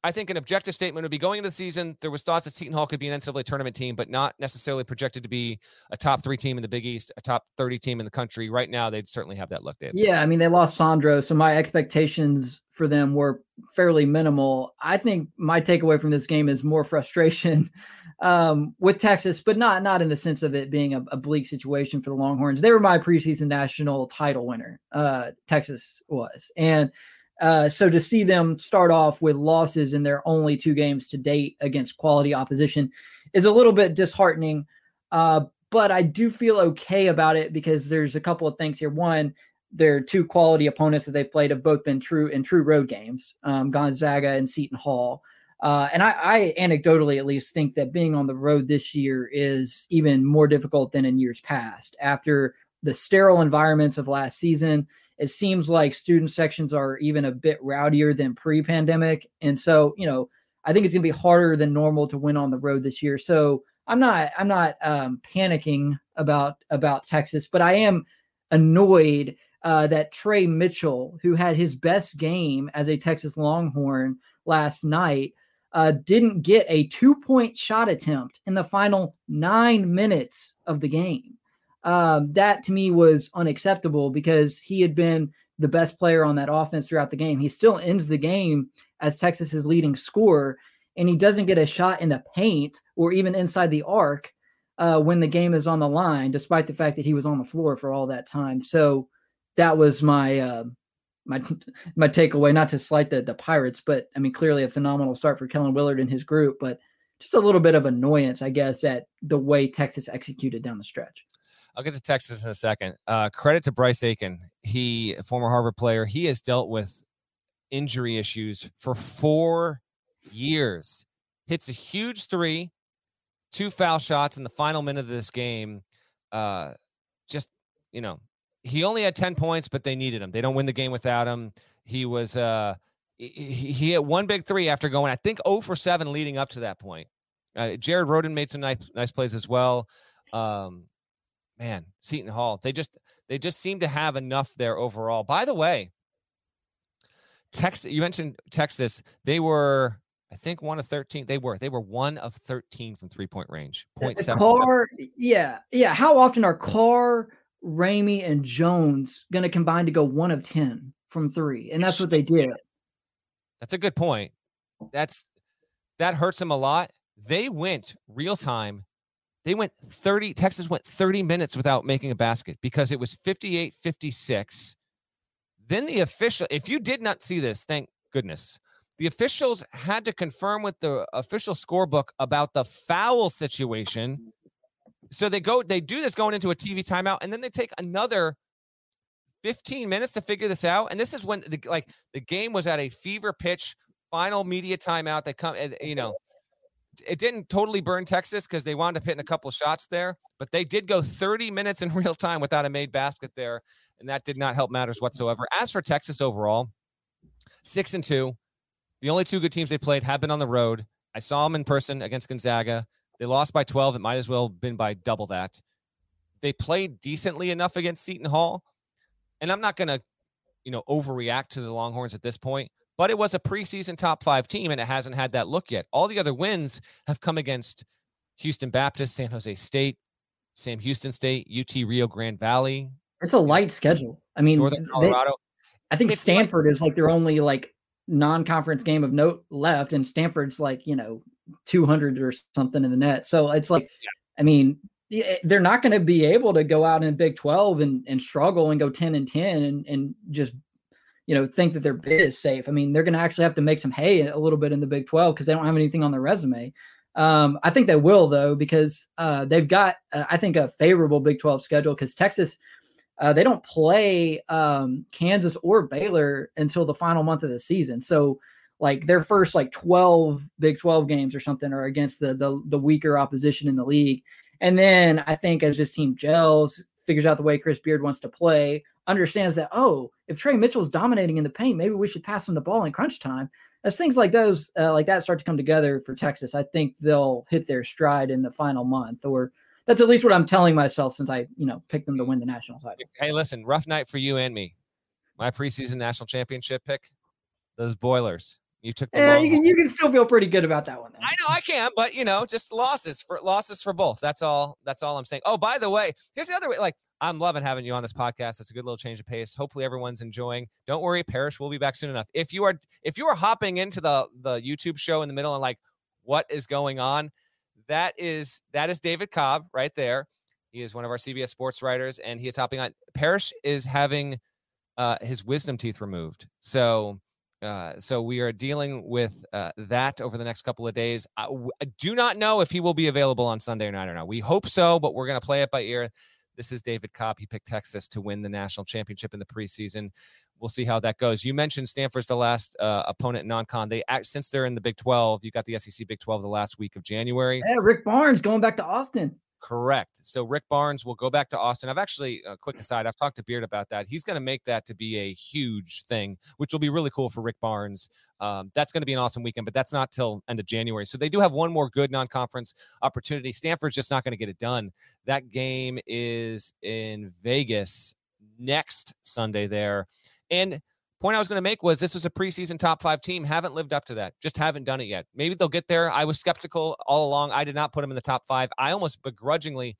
I think an objective statement would be going into the season, there was thoughts that Seton Hall could be an NCAA tournament team, but not necessarily projected to be a top three team in the Big East, a top 30 team in the country. Right now, they'd certainly have that look, Dave. Yeah, I mean, they lost Sandro, so my expectations for them were fairly minimal. I think my takeaway from this game is more frustration (laughs) um, with Texas, but not not in the sense of it being a, a, bleak situation for the Longhorns. They were my preseason national title winner. Uh, Texas was, and uh, so to see them start off with losses in their only two games to date against quality opposition is a little bit disheartening. Uh, but I do feel okay about it because there's a couple of things here. One, their two quality opponents that they've played have both been true in true road games, um, Gonzaga and Seton Hall. Uh, and I, I, anecdotally at least think that being on the road this year is even more difficult than in years past. After the sterile environments of last season, it seems like student sections are even a bit rowdier than pre-pandemic, and so you know I think it's going to be harder than normal to win on the road this year. So I'm not I'm not um, panicking about about Texas, but I am annoyed uh, that Tre Mitchell, who had his best game as a Texas Longhorn last night, uh, didn't get a two point shot attempt in the final nine minutes of the game. Um, that to me was unacceptable because he had been the best player on that offense throughout the game. He still ends the game as Texas's leading scorer. and he doesn't get a shot in the paint or even inside the arc uh, when the game is on the line, despite the fact that he was on the floor for all that time. So that was my uh, my (laughs) my takeaway. Not to slight the the Pirates, but I mean clearly a phenomenal start for Kevin Willard and his group, but just a little bit of annoyance, I guess, at the way Texas executed down the stretch. I'll get to Texas in a second. Uh, credit to Bryce Aiken. He, former Harvard player, he has dealt with injury issues for four years. Hits a huge three, two foul shots in the final minute of this game. Uh, just, you know, he only had 10 points, but they needed him. They don't win the game without him. He was, uh, he, he hit one big three after going, I think, 0 for 7 leading up to that point. Uh, Jared Rhoden made some nice, nice plays as well. Um, man, Seton Hall, they just, they just seem to have enough there overall. By the way, Texas, you mentioned Texas. They were, I think, one of 13. They were, they were one of 13 from three point range. Point seven. Carr, yeah, yeah. How often are Carr, Ramey, and Jones going to combine to go one of 10 from three? And that's what they did. That's a good point. That's that hurts them a lot. They went real time. They went 30, Texas went 30 minutes without making a basket because it was 58 56 then the official, if you did not see this, thank goodness, the officials had to confirm with the official scorebook about the foul situation. So they go, they do this going into a TV timeout, and then they take another 15 minutes to figure this out. And this is when the like the game was at a fever pitch, final media timeout. They come, eh, you know, it didn't totally burn Texas because they wound up hitting a couple shots there, but they did go 30 minutes in (laughs) real time without a made basket there, and that did not help matters whatsoever. As for Texas overall, six and two, the only two good teams they played have been on the road. I saw them in person against Gonzaga. They lost by 12. It might as well have been by double that. They played decently enough against Seton Hall, and I'm not going to, you know, overreact to the Longhorns at this point but it was a preseason top five team and it hasn't had that look yet. All the other wins have come against Houston Baptist, San Jose State, Sam Houston State, UT Rio Grande Valley. It's a light schedule. I mean, Northern Colorado. They, I think it's Stanford like, is like their only like non-conference game of note left, and Stanford's like you know 200 or something in the net. So it's like, yeah. I mean, eh, they're not going to be able to go out in Big 12 and, and struggle and go 10 and 10 and, and just you know, think that their bid is safe. I mean, they're going to actually have to make some hay a little bit in the Big 12 because they don't have anything on their resume. Um, I think they will though because uh, they've got, uh, I think, a favorable Big 12 schedule because Texas, uh, they don't play um, Kansas or Baylor until the final month of the season. So, like their first like 12 Big 12 games or something are against the the, the weaker opposition in the league. And then I think as this team gels, figures out the way Chris Beard wants to play, understands that, oh, if Tre Mitchell's dominating in the paint, maybe we should pass him the ball in crunch time. As things like those, uh, like that, start to come together for Texas, I think they'll hit their stride in the final month, or that's at least what I'm telling myself since I, you know, picked them to win the national title. Hey, listen, rough night for you and me. My preseason national championship pick, those Boilers. You took. yeah, you can, you can still feel pretty good about that one. Then. I know I can, but you know, just losses for losses for both. That's all. That's all I'm saying. Oh, by the way, here's the other way. Like I'm loving having you on this podcast. It's a good little change of pace. Hopefully everyone's enjoying. Don't worry, Parrish will be back soon enough. If you are if you are hopping into the the YouTube show in the middle and like what is going on, that is that is David Cobb right there. He is one of our CBS sports writers and he is hopping on. Parrish is having uh, his wisdom teeth removed. So uh, so we are dealing with uh, that over the next couple of days. I, I do not know if he will be available on Sunday or not. know. We hope so, but we're going to play it by ear. This is David Cobb. He picked Texas to win the national championship in the preseason. We'll see how that goes. You mentioned Stanford's the last uh, opponent non-con. They act since they're in the Big 12. You got the SEC Big 12 the last week of January. Yeah, Rick Barnes going back to Austin. Correct. So Rick Barnes will go back to Austin. I've actually, a uh, quick aside, I've talked to Beard about that. He's going to make that to be a huge thing, which will be really cool for Rick Barnes. Um, that's going to be an awesome weekend, but that's not till end of January. So they do have one more good non-conference opportunity. Stanford's just not going to get it done. That game is in Vegas next Sunday there, and point I was going to make was this was a preseason top five team. Haven't lived up to that. Just haven't done it yet. Maybe they'll get there. I was skeptical all along. I did not put them in the top five. I almost begrudgingly,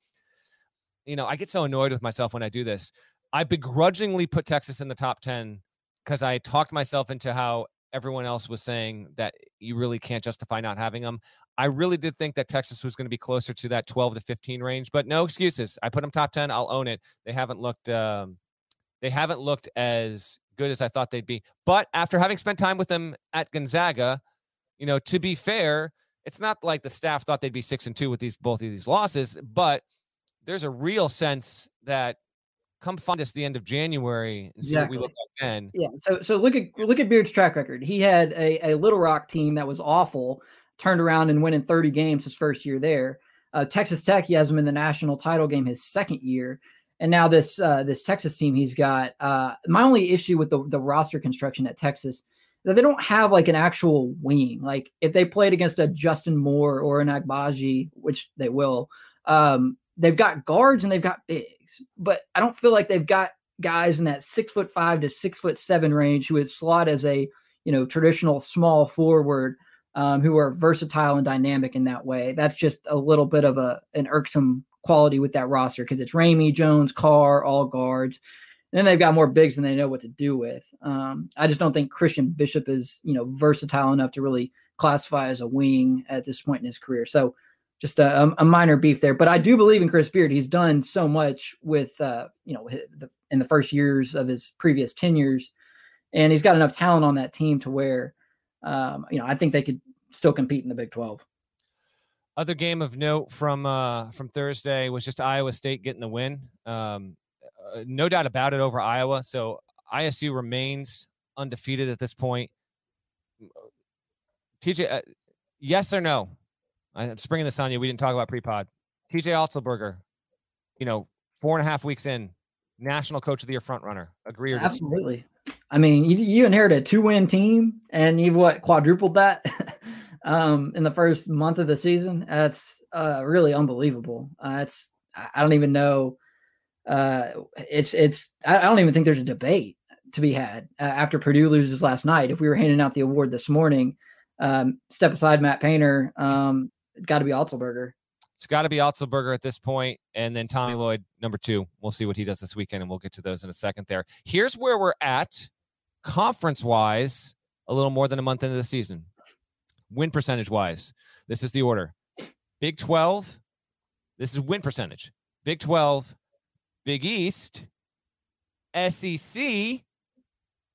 you know, I get so annoyed with myself when I do this. I begrudgingly put Texas in the top 10 because I talked myself into how everyone else was saying that you really can't justify not having them. I really did think that Texas was going to be closer to that 12 to 15 range, but no excuses. I put them top 10. I'll own it. They haven't looked um, they haven't looked as good as I thought they'd be. But after having spent time with them at Gonzaga, you know, to be fair, it's not like the staff thought they'd be 6 and 2 with these both of these losses, but there's a real sense that come find us the end of January and see exactly. what we look like then. Yeah. So so look at look at Beard's track record. He had a, a Little Rock team that was awful, turned around and went in 30 games his first year there. Uh, Texas Tech, he has him in the national title game his second year. And now this uh, this Texas team he's got. Uh, my only issue with the, the roster construction at Texas that they don't have like an actual wing. Like if they played against a Justin Moore or an Agbaji, which they will, um, they've got guards and they've got bigs, but I don't feel like they've got guys in that six foot five to six foot seven range who would slot as a you know traditional small forward um, who are versatile and dynamic in that way. That's just a little bit of a an irksome quality with that roster because it's Ramey, Jones, Carr, all guards. And then they've got more bigs than they know what to do with. Um, I just don't think Christian Bishop is, you know, versatile enough to really classify as a wing at this point in his career. So just a, a, minor beef there. But I do believe in Chris Beard. He's done so much with, uh, you know, in the first years of his previous tenures, and he's got enough talent on that team to where, um, you know, I think they could still compete in the Big Twelve. Other game of note from uh, from Thursday was just Iowa State getting the win. Um, uh, no doubt about it over Iowa. So ISU remains undefeated at this point. TJ, uh, yes or no? I'm springing this on you. We didn't talk about pre-pod. TJ Otzelberger, you know, four and a half weeks in, national coach of the year front runner. Agree or absolutely? I mean, you, you inherited a two-win team, and you've what quadrupled that (laughs) um, in the first month of the season. That's uh, really unbelievable. Uh, I don't even know. Uh, it's it's I don't even think there's a debate to be had uh, after Purdue loses last night. If we were handing out the award this morning, um, step aside Matt Painter. Um, got to be Otzelberger. It's got to be Otzelberger at this point, and then Tommy uh-huh. Lloyd, number two. We'll see what he does this weekend, and we'll get to those in a second. There. Here's where we're at, conference wise, a little more than a month into the season. Win percentage wise, this is the order: Big Twelve. This is win percentage. Big Twelve, Big East, SEC,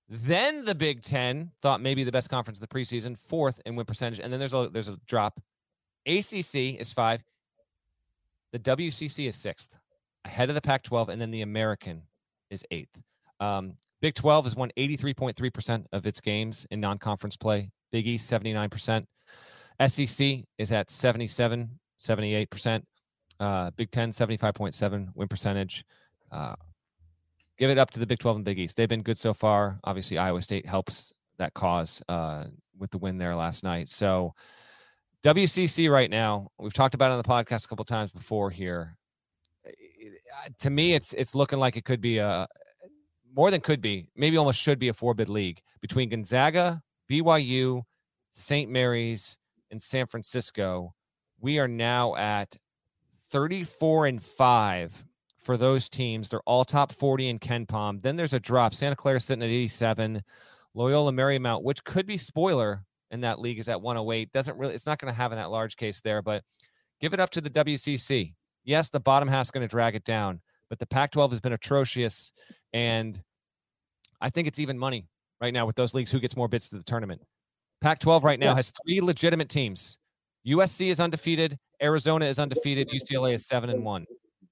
then the Big Ten. Thought maybe the best conference of the preseason, fourth in win percentage, and then there's a there's a drop. ACC is five. The WCC is sixth, ahead of the Pac 12, and then the American is eighth. Um, Big 12 has won 83.3% of its games in non conference play. Big East, 79%. SEC is at 77, 78%. Uh, Big 10, 75.7 win percentage. Uh, give it up to the Big 12 and Big East. They've been good so far. Obviously, Iowa State helps that cause uh, with the win there last night. So, WCC right now, we've talked about it on the podcast a couple times before here. Eh, to me, it's it's looking like it could be a more than could be, maybe almost should be a four bid league between Gonzaga, BYU, St. Mary's, and San Francisco. We are now at 34 and 5 for those teams. They're all top 40 in KenPom. Then there's a drop. Santa Clara sitting at 87. Loyola Marymount, which could be spoiler in that league is at 108. Doesn't really, it's not going to have an at large case there, but give it up to the WCC. Yes, the bottom half's going to drag it down, but the Pac 12 has been atrocious. And I think it's even money right now with those leagues who gets more bits to the tournament. Pac 12 right now has three legitimate teams. USC is undefeated, Arizona is undefeated, UCLA is 7 and 1.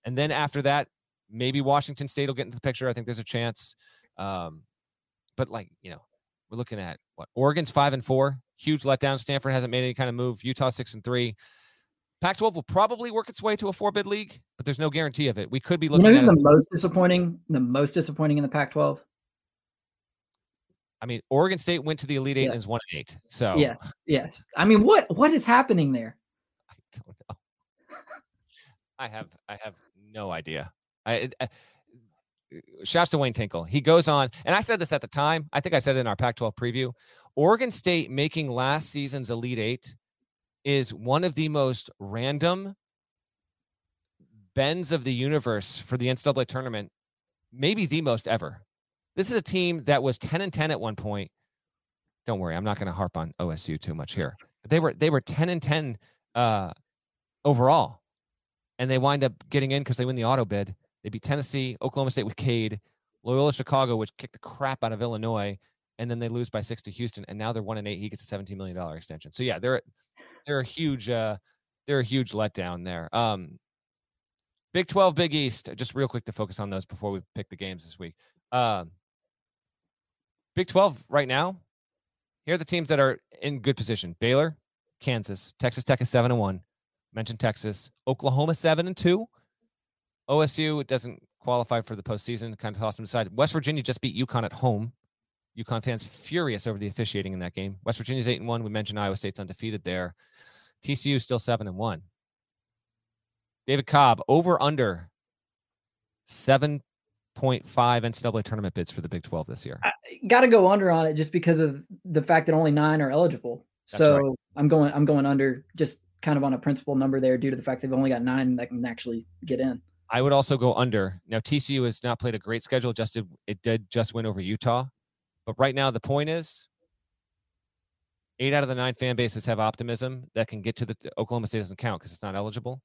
And then after that, maybe Washington State will get into the picture. I think there's a chance. Um, but like, you know, we're looking at what Oregon's five and four, huge letdown. Stanford hasn't made any kind of move. Utah six and three. Pac-12 will probably work its way to a four-bid league, but there's no guarantee of it. We could be looking. You know who's the most disappointing? The most disappointing in the Pac-12. I mean, Oregon State went to the Elite Eight yeah. and is one and eight. So yeah, yes. I mean, what what is happening there? I don't know. (laughs) I have I have no idea. I, I shouts to Wayne Tinkle. He goes on, and I said this at the time. I think I said it in our Pac 12 preview. Oregon State making last season's Elite Eight is one of the most random bends of the universe for the NCAA tournament, maybe the most ever. This is a team that was 10 and 10 at one point, don't worry, I'm not going to harp on OSU too much here. But they were they were 10 and 10 uh, overall, and they wind up getting in because they win the auto bid. They beat Tennessee, Oklahoma State with Cade, Loyola Chicago, which kicked the crap out of Illinois, and then they lose by six to Houston, and now they're one and eight. He gets a 17 million dollar extension. So yeah, they're they're a huge uh, they're a huge letdown there. Um, Big 12, Big East. Just real quick to focus on those before we pick the games this week. Um, Big 12 right now. Here are the teams that are in good position: Baylor, Kansas, Texas Tech is seven and one. Mentioned Texas, Oklahoma seven and two. OSU doesn't qualify for the postseason. Kind of tossed them aside. West Virginia just beat UConn at home. UConn fans furious over the officiating in that game. West Virginia's eight and one. We mentioned Iowa State's undefeated there. TCU still seven and one. David Cobb over under seven point five NCAA tournament bids for the Big Twelve this year. Got to go under on it just because of the fact that only nine are eligible. That's so right. I'm going I'm going under just kind of on a principal number there due to the fact they've only got nine that can actually get in. I would also go under. Now TCU has not played a great schedule. Just did, it did just win over Utah, but right now the point is, eight out of the nine fan bases have optimism that can get to the Oklahoma State doesn't count because it's not eligible.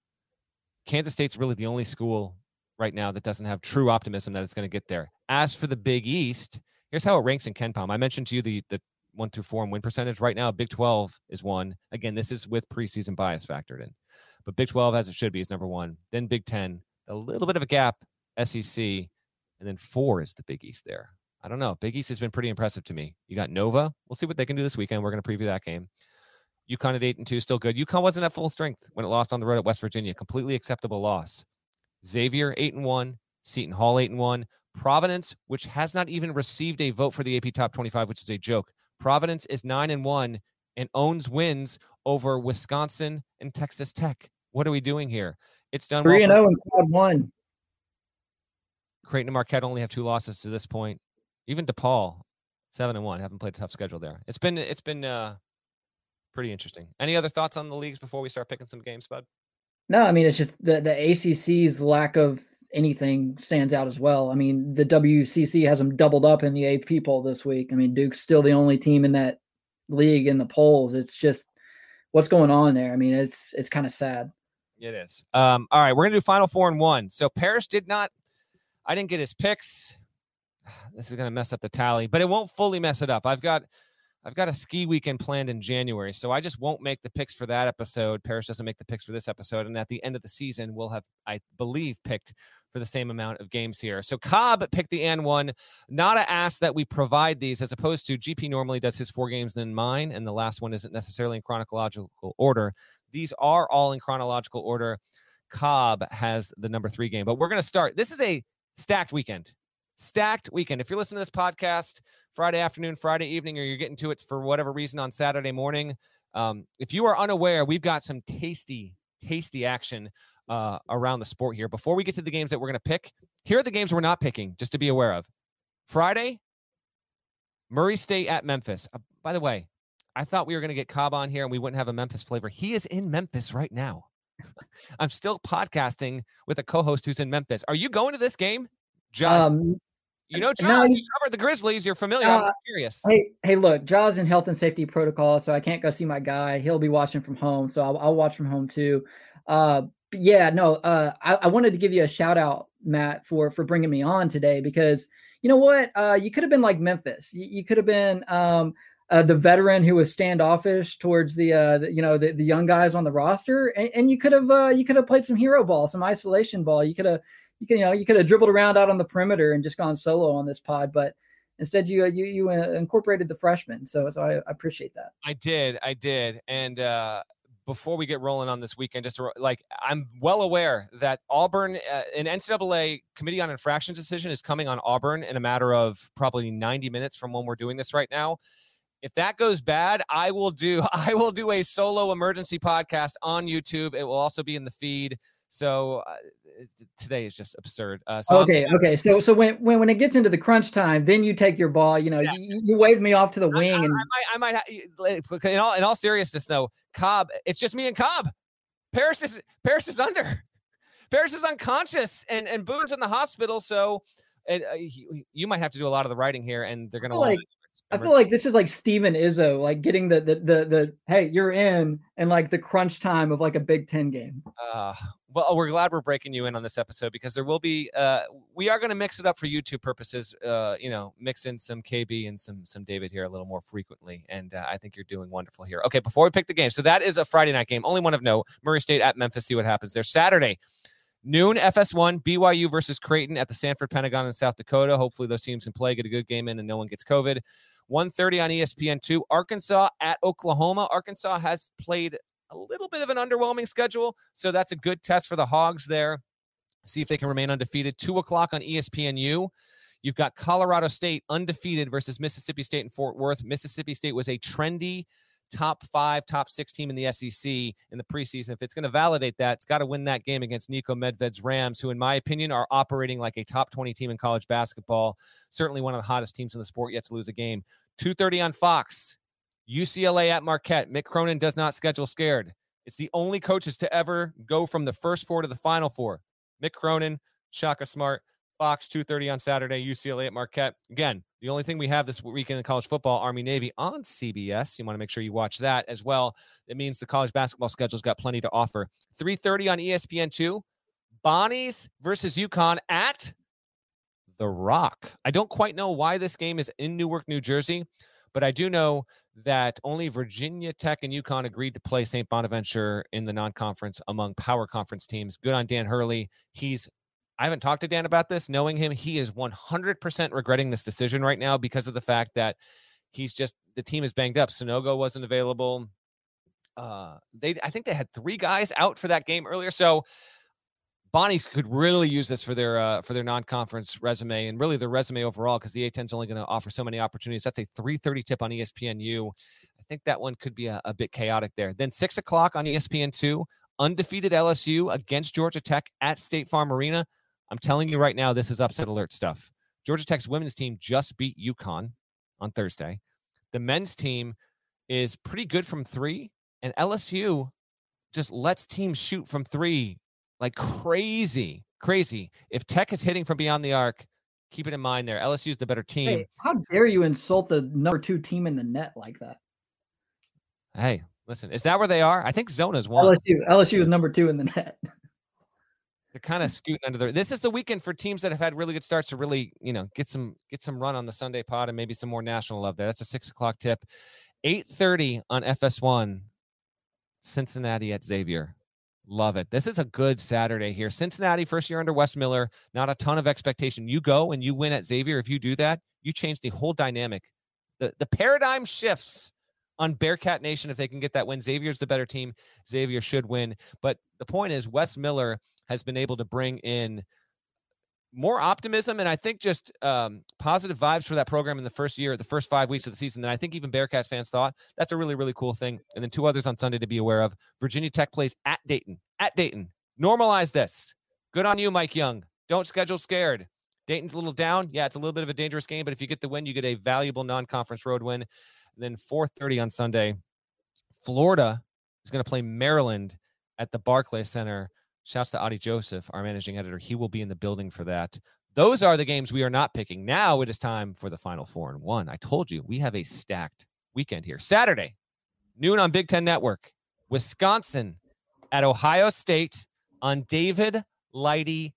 Kansas State's really the only school right now that doesn't have true optimism that it's going to get there. As for the Big East, here's how it ranks in KenPom. I mentioned to you the the one through four and win percentage. Right now, Big 12 is one. Again, this is with preseason bias factored in. But Big 12, as it should be, is number one. Then Big 10, a little bit of a gap, SEC. And then four is the Big East there. I don't know. Big East has been pretty impressive to me. You got Nova. We'll see what they can do this weekend. We're going to preview that game. UConn at eight and two, still good. UConn wasn't at full strength when it lost on the road at West Virginia. Completely acceptable loss. Xavier eight and one, Seton Hall eight and one, Providence, which has not even received a vote for the AP Top 25, which is a joke. Providence is nine and one and owns wins over Wisconsin and Texas Tech. What are we doing here? It's done Three well and zero in quad one. Creighton and Marquette only have two losses to this point. Even DePaul, seven and one, haven't played a tough schedule there. It's been it's been uh pretty interesting. Any other thoughts on the leagues before we start picking some games, Bud? No, I mean it's just the the ACC's lack of anything stands out as well. I mean the WCC has them doubled up in the AP poll this week. I mean Duke's still the only team in that league in the polls. It's just what's going on there. I mean it's it's kind of sad. It is. Um, all right, we're gonna do final four and one. So Parrish did not I didn't get his picks. (sighs) This is gonna mess up the tally, but it won't fully mess it up. I've got I've got a ski weekend planned in January, so I just won't make the picks for that episode. Parrish doesn't make the picks for this episode, and at the end of the season, we'll have, I believe, picked for the same amount of games here. So Cobb picked the N one. Not Nada asked that we provide these, as opposed to GP normally does his four games, then mine, and the last one isn't necessarily in chronological order. These are all in chronological order. Cobb has the number three game, but we're going to start. This is a stacked weekend. Stacked weekend. If you're listening to this podcast Friday afternoon, Friday evening, or you're getting to it for whatever reason on Saturday morning, um, if you are unaware, we've got some tasty, tasty action uh, around the sport here. Before we get to the games that we're going to pick, here are the games we're not picking, just to be aware of. Friday, Murray State at Memphis. Uh, by the way, I thought we were going to get Cobb on here and we wouldn't have a Memphis flavor. He is in Memphis right now. (laughs) I'm still podcasting with a co-host who's in Memphis. Are you going to this game, John? Um, you know, John, no, you covered the Grizzlies. You're familiar. I'm Uh, curious. Hey, hey, look, Ja's in health and safety protocol, so I can't go see my guy. He'll be watching from home, so I'll, I'll watch from home too. Uh, yeah, no, uh, I, I wanted to give you a shout out, Matt, for for bringing me on today because you know what, uh, you could have been like Memphis. You, you could have been um, uh, the veteran who was standoffish towards the, uh, the you know the, the young guys on the roster, and, and you could have uh, you could have played some hero ball, some isolation ball. You could have you can you know you could have dribbled around out on the perimeter and just gone solo on this pod, but instead you uh, you you uh, incorporated the freshmen. So so I, I appreciate that. I did, I did, and uh, before we get rolling on this weekend, just to, like I'm well aware that Auburn, uh, an NCAA Committee on Infractions decision is coming on Auburn in a matter of probably 90 minutes from when we're doing this right now. If that goes bad, I will do (laughs) I will do a solo emergency podcast on YouTube. It will also be in the feed. So uh, today is just absurd. Uh, so I'm- okay, okay. So so when, when when it gets into the crunch time, then you take your ball. You know, Yeah. you, you waved me off to the I- wing, I, and I might, I might. In all, in all seriousness, though, Cobb. It's just me and Cobb. Parrish is Parrish is under. (laughs) Parrish is unconscious, and and Boone's in the hospital. So, it, uh, you might have to do a lot of the writing here, and they're going to like I feel like this is like Steven Izzo, like getting the the the, the hey, you're in, and like the crunch time of like a Big Ten game. Uh, well, we're glad we're breaking you in on this episode because there will be. Uh, we are going to mix it up for YouTube purposes. Uh, you know, mix in some KB and some some David here a little more frequently, and uh, I think you're doing wonderful here. Okay, before we pick the game, so that is a Friday night game. Only one of note: Murray State at Memphis. See what happens there. Saturday. Noon FS1 BYU versus Creighton at the Sanford Pentagon in South Dakota. Hopefully those teams can play, get a good game in, and no one gets COVID. 1:30 on ESPN2. Arkansas at Oklahoma. Arkansas has played a little bit of an underwhelming schedule, so that's a good test for the Hogs there. See if they can remain undefeated. Two o'clock on ESPNU. You've got Colorado State undefeated versus Mississippi State and Fort Worth. Mississippi State was a trendy top five, top six team in the SEC in the preseason. If it's going to validate that, it's got to win that game against Niko Medved's Rams, who, in my opinion, are operating like a top 20 team in college basketball. Certainly one of the hottest teams in the sport yet to lose a game. 2.30 on Fox. UCLA at Marquette. Mick Cronin does not schedule scared. It's the only coaches to ever go from the first four to the final four. Mick Cronin, Shaka Smart, Fox 2:30 on Saturday, UCLA at Marquette. Again, the only thing we have this weekend in college football, Army Navy on CBS. You want to make sure you watch that as well. It means the college basketball schedule's got plenty to offer. 3:30 on ESPN2. Bonnie's versus UConn at the Rock. I don't quite know why this game is in Newark, New Jersey, but I do know that only Virginia Tech and UConn agreed to play St. Bonaventure in the non-conference among power conference teams. Good on Dan Hurley. He's I haven't talked to Dan about this. Knowing him, he is 100% regretting this decision right now because of the fact that he's just the team is banged up. Sanogo wasn't available. Uh, they I think they had three guys out for that game earlier. So Bonnie's could really use this for their uh, for their non-conference resume and really their resume overall because the A10 is only going to offer so many opportunities. That's a 3:30 tip on ESPNU. I think that one could be a, a bit chaotic there. Then six o'clock on ESPN2, undefeated LSU against Georgia Tech at State Farm Arena. I'm telling you right now, this is upset alert stuff. Georgia Tech's women's team just beat UConn on Thursday. The men's team is pretty good from three, and LSU just lets teams shoot from three like crazy, crazy. If Tech is hitting from beyond the arc, keep it in mind there. LSU is the better team. Hey, how dare you insult the number two team in the net like that? Hey, listen, is that where they are? I think Zona's one. LSU, LSU is number two in the net. (laughs) They're kind of mm. scooting under the. This is the weekend for teams that have had really good starts to really, you know, get some get some run on the Sunday pod and maybe some more national love there. That's a six o'clock tip. Eight thirty on FS1. Cincinnati at Xavier. Love it. This is a good Saturday here. Cincinnati, first year under Wes Miller, not a ton of expectation. You go and you win at Xavier. If you do that, you change the whole dynamic. The the paradigm shifts on Bearcat Nation if they can get that win. Xavier's the better team. Xavier should win. But the point is, Wes Miller has been able to bring in more optimism and I think just um, positive vibes for that program in the first year, the first five weeks of the season than I think even Bearcats fans thought. That's a really, really cool thing. And then two others on Sunday to be aware of. Virginia Tech plays at Dayton. At Dayton. Normalize this. Good on you, Mike Young. Don't schedule scared. Dayton's a little down. Yeah, it's a little bit of a dangerous game, but if you get the win, you get a valuable non-conference road win. And then 4:30 on Sunday, Florida is going to play Maryland at the Barclays Center. Shouts to Adi Joseph, our managing editor. He will be in the building for that. Those are the games we are not picking. Now it is time for the final four and one. I told you we have a stacked weekend here. Saturday, noon on Big Ten Network, Wisconsin at Ohio State on David Lighty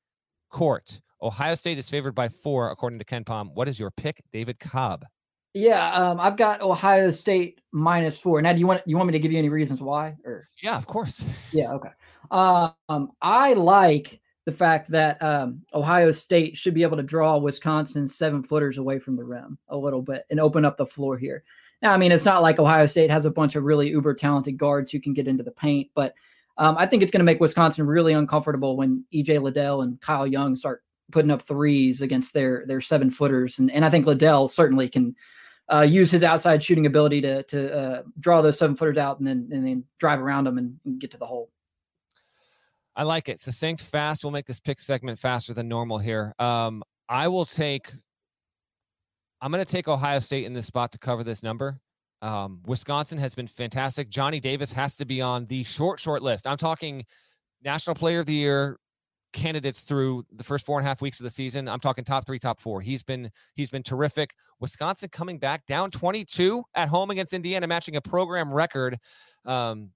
Court. Ohio State is favored by four, according to KenPom. What is your pick, David Cobb? Yeah, um, I've got Ohio State minus four. Now, do you want you want me to give you any reasons why? Or yeah, of course. Yeah, okay. Um, I like the fact that um, Ohio State should be able to draw Wisconsin seven footers away from the rim a little bit and open up the floor here. Now, I mean, it's not like Ohio State has a bunch of really uber talented guards who can get into the paint, but um, I think it's going to make Wisconsin really uncomfortable when EJ Liddell and Kyle Young start putting up threes against their their seven footers, and and I think Liddell certainly can uh, use his outside shooting ability to to uh, draw those seven footers out and then and then drive around them and, and, get to the hole. I like it. Succinct, fast. We'll make this pick segment faster than normal here. Um, I will take. I'm going to take Ohio State in this spot to cover this number. Um, Wisconsin has been fantastic. Johnny Davis has to be on the short, short list. I'm talking National Player of the Year candidates through the first four and a half weeks of the season. I'm talking top three, top four. He's been he's been terrific. Wisconsin coming back down 22 at home against Indiana, matching a program record. Um,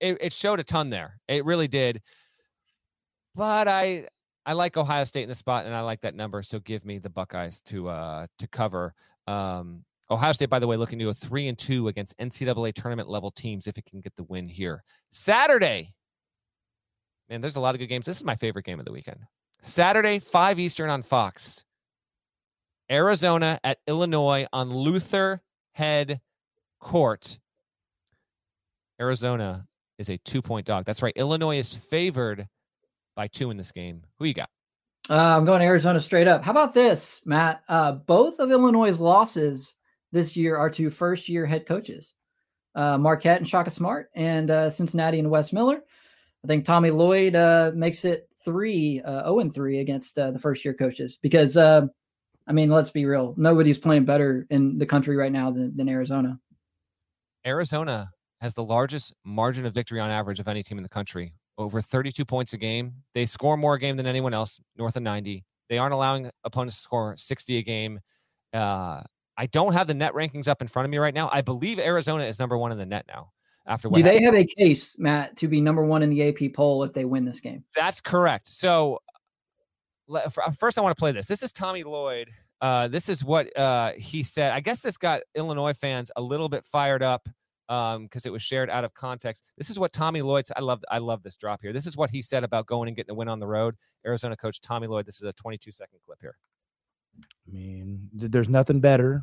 it, it showed a ton there. It really did. But I I like Ohio State in the spot, and I like that number. So give me the Buckeyes to uh to cover. Um, Ohio State, by the way, looking to go three and two against NCAA tournament level teams if it can get the win here. Saturday, man, there's a lot of good games. This is my favorite game of the weekend. Saturday, five Eastern on Fox. Arizona at Illinois on Luther Head Court. Arizona is a two point dog. That's right. Illinois is favored by two in this game. Who you got? Uh, I'm going Arizona straight up. How about this, Matt? Uh, both of Illinois' losses this year are to first year head coaches uh, Marquette and Shaka Smart, and uh, Cincinnati and Wes Miller. I think Tommy Lloyd uh, makes it three, uh, 0 and 3 against uh, the first year coaches because, uh, I mean, let's be real. Nobody's playing better in the country right now than, than Arizona. Arizona has the largest margin of victory on average of any team in the country, over 32 points a game. They score more a game than anyone else, north of 90. They aren't allowing opponents to score 60 a game. Uh, I don't have the net rankings up in front of me right now. I believe Arizona is number one in the net now. After what do they happened. have a case, Matt, to be number one in the AP poll if they win this game? That's correct. So first, I want to play this. This is Tommy Lloyd. Uh, this is what uh, he said. I guess this got Illinois fans a little bit fired up because um, it was shared out of context. This is what Tommy Lloyd. I love. I love this drop here. This is what he said about going and getting a win on the road. Arizona coach Tommy Lloyd. This is a 22 second clip here. I mean, there's nothing better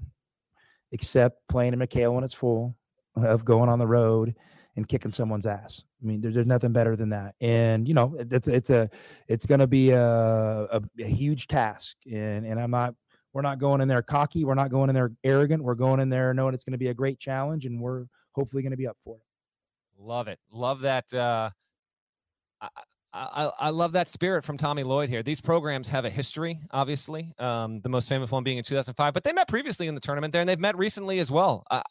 except playing in McKale when it's full of going on the road and kicking someone's ass. I mean, there, there's nothing better than that. And you know, it's it's a it's going to be a, a a huge task. And and I'm not we're not going in there cocky. We're not going in there arrogant. We're going in there knowing it's going to be a great challenge, and we're hopefully going to be up for it. Love it. Love that. Uh, I, I, I love that spirit from Tommy Lloyd here. These programs have a history, obviously. Um, the most famous one being in 2005, but they met previously in the tournament there, and they've met recently as well. Uh,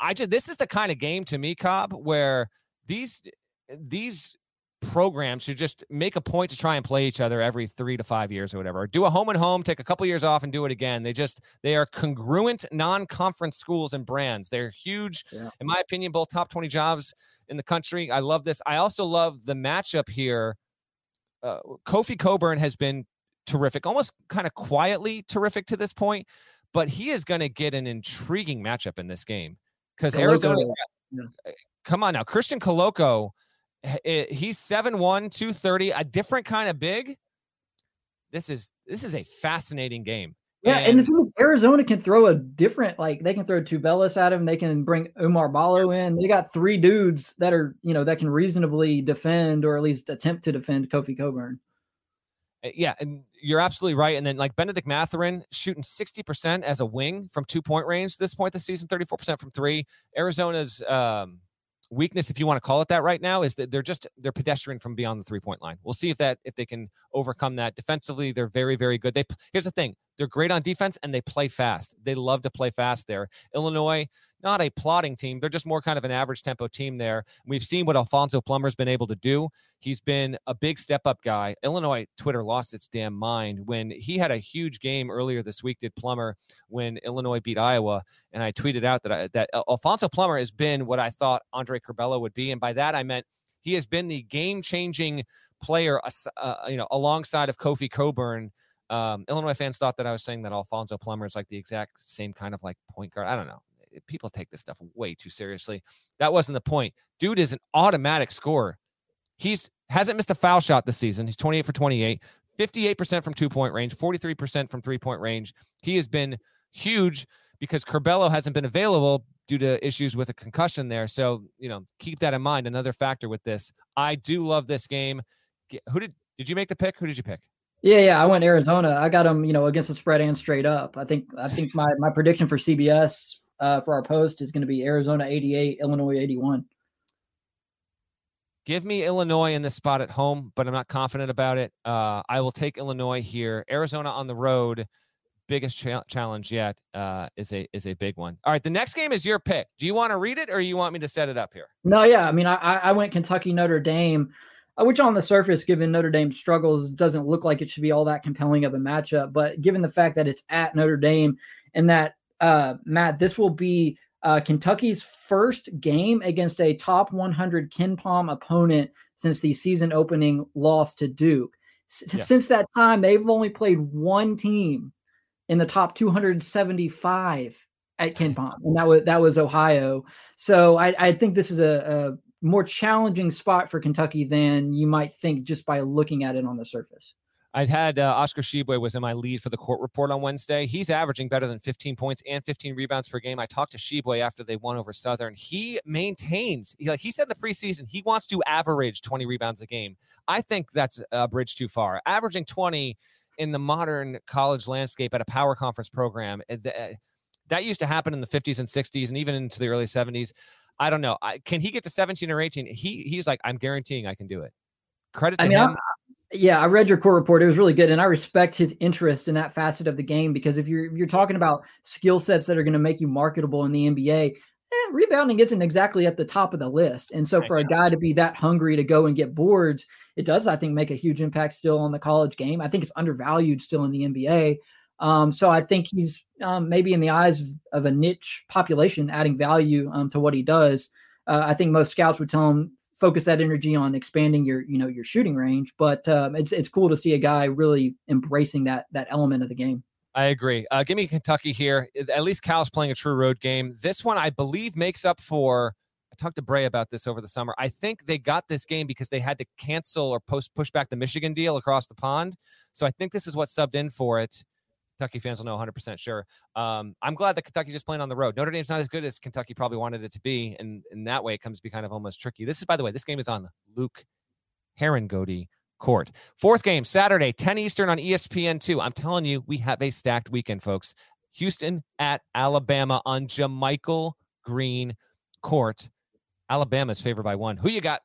I just this is the kind of game to me, Cobb, where these these programs should just make a point to try and play each other every three to five years or whatever. Do a home and home, take a couple years off, and do it again. They just they are congruent non-conference schools and brands. They're huge, Yeah. in my opinion, both top 20 jobs in the country. I love this. I also love the matchup here. Uh, Kofi Cockburn has been terrific, almost kind of quietly terrific to this point, but he is going to get an intriguing matchup in this game because Koloko, Arizona's yeah. come on now, Christian eh, he's 7'1, 230, a different kind of big. This is this is a fascinating game. Yeah, and, the thing is, Arizona can throw a different, like they can throw Tubelis at him. They can bring Oumar Ballo in. They got three dudes that are, you know, that can reasonably defend or at least attempt to defend Kofi Cockburn. Uh, Yeah, and you're absolutely right. And then like Bennedict Mathurin shooting 60% as a wing from two point range this point this season, 34% from three. Arizona's um, weakness, if you want to call it that right now, is that they're just they're pedestrian from beyond the three point line. We'll see if that if they can overcome that. Defensively, they're very, very good. They here's the thing. They're great on defense and they play fast. They love to play fast there. Illinois, not a plotting team. They're just more kind of an average tempo team there. We've seen what Alfonso Plummer's been able to do. He's been a big step up guy. Illinois Twitter lost its damn mind when he had a huge game earlier this week. Did Plummer when Illinois beat Iowa? And I tweeted out that I, that Alfonso Plummer has been what I thought Andre Curbelo would be, and by that I meant he has been the game changing player, uh, you know, alongside of Kofi Cockburn. Um, Illinois fans thought that I was saying that Alfonso Plummer is like the exact same kind of like point guard. I don't know. People take this stuff way too seriously. That wasn't the point. Dude is an automatic scorer. He's hasn't missed a foul shot this season. He's 28 for 28, 58% from two point range, 43% from three point range. He has been huge because Curbelo hasn't been available due to issues with a concussion there. So, you know, keep that in mind. Another factor with this. I do love this game. Who did did you make the pick? Who did you pick? Yeah, yeah. I went Arizona. I got them, you know, against the spread and straight up. I think I think my my prediction for CBS uh, for our post is going to be Arizona 88, Illinois 81. Give me Illinois in this spot at home, but I'm not confident about it. Uh, I will take Illinois here. Arizona on the road, biggest cha- challenge yet uh, is a is a big one. All right, the next game is your pick. Do you want to read it or you want me to set it up here? No, yeah. I mean, I I went Kentucky Notre Dame. uh, which on the surface, given Notre Dame's struggles, doesn't look like it should be all that compelling of a matchup. But given the fact that it's at Notre Dame and that, uh, Matt, this will be uh, Kentucky's first game against a top 100 KenPom opponent since the season opening loss to Duke. S- Yeah. Since that time, they've only played one team in the top 275 at KenPom, and that was that was Ohio. So I, I think this is a, a more challenging spot for Kentucky than you might think just by looking at it on the surface. I'd had uh, Oscar Tshiebwe was in my lead for the court report on Wednesday. He's averaging better than 15 points and 15 rebounds per game. I talked to Tshiebwe after they won over Southern. He maintains, he, like he said in the preseason, he wants to average 20 rebounds a game. I think that's a bridge too far. Averaging 20 in the modern college landscape at a power conference program, th- uh, that used to happen in the 50s and 60s and even into the early 70s. I don't know. I, can he get to 17 or 18? He he's like, I'm guaranteeing I can do it. Credit to I mean, him. Yeah, I read your core report. It was really good, and I respect his interest in that facet of the game because if you're if you're talking about skill sets that are going to make you marketable in the NBA, eh, rebounding isn't exactly at the top of the list. And so, for a guy to be that hungry to go and get boards, it does, I think, make a huge impact still on the college game. I think it's undervalued still in the NBA. Um, so I think he's um, maybe in the eyes of, of a niche population, adding value um, to what he does. Uh, I think most scouts would tell him focus that energy on expanding your you know your shooting range. But um, it's it's cool to see a guy really embracing that that element of the game. I agree. Uh, give me Kentucky here. At least Cal's playing a true road game. This one, I believe, makes up for. I talked to Brey about this over the summer. I think they got this game because they had to cancel or post push back the Michigan deal across the pond. So I think this is what subbed in for it. Kentucky fans will know 100% sure. Um, I'm glad that Kentucky's just playing on the road. Notre Dame's not as good as Kentucky probably wanted it to be, and in that way, it comes to be kind of almost tricky. This is, by the way, this game is on Luke Harangody Court. Fourth game, Saturday, 10 Eastern on E ESPN2. I'm telling you, we have a stacked weekend, folks. Houston at Alabama on JaMychal Green Court. Alabama is favored by one. Who you got?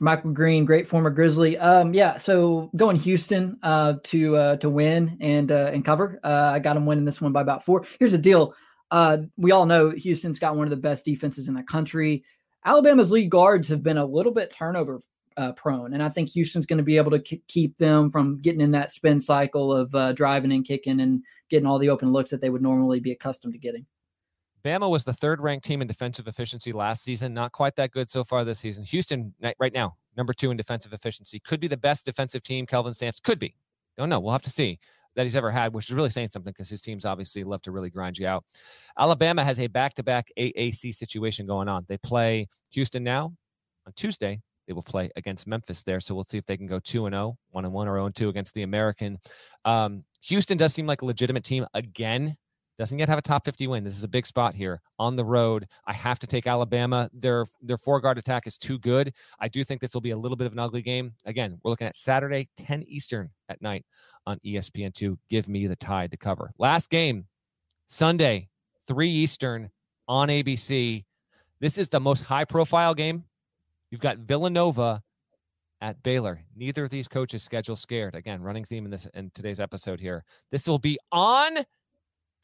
Michael Green, great former Grizzly. Um, yeah, so going Houston uh, to uh, to win and uh, and cover. Uh, I got him winning this one by about four. Here's the deal: uh, we all know Houston's got one of the best defenses in the country. Alabama's lead guards have been a little bit turnover uh, prone, and I think Houston's going to be able to k- keep them from getting in that spin cycle of driving and kicking and getting all the open looks that they would normally be accustomed to getting. Bama was the third ranked team in defensive efficiency last season. Not quite that good so far this season. Houston, right now, number two in defensive efficiency. Could be the best defensive team Kelvin Sampson could be. Don't know. We'll have to see that he's ever had, which is really saying something because his teams obviously love to really grind you out. Alabama has a back to back AAC situation going on. They play Houston now on Tuesday. They will play against Memphis there. So we'll see if they can go 2 and 0, 1 and 1 or 0 and 2 against the American. Um, Houston does seem like a legitimate team again doesn't yet have a top 50 win. This is a big spot here on the road. I have to take Alabama. Their their four guard attack is too good. I do think this will be a little bit of an ugly game. Again, we're looking at Saturday, 10 Eastern at night on E ESPN2. Give me the tide to cover. Last game, Sunday, 3 Eastern on ABC. This is the most high profile game. You've got Villanova at Baylor. Neither of these coaches schedule scared. Again, running theme in this in today's episode here. This will be on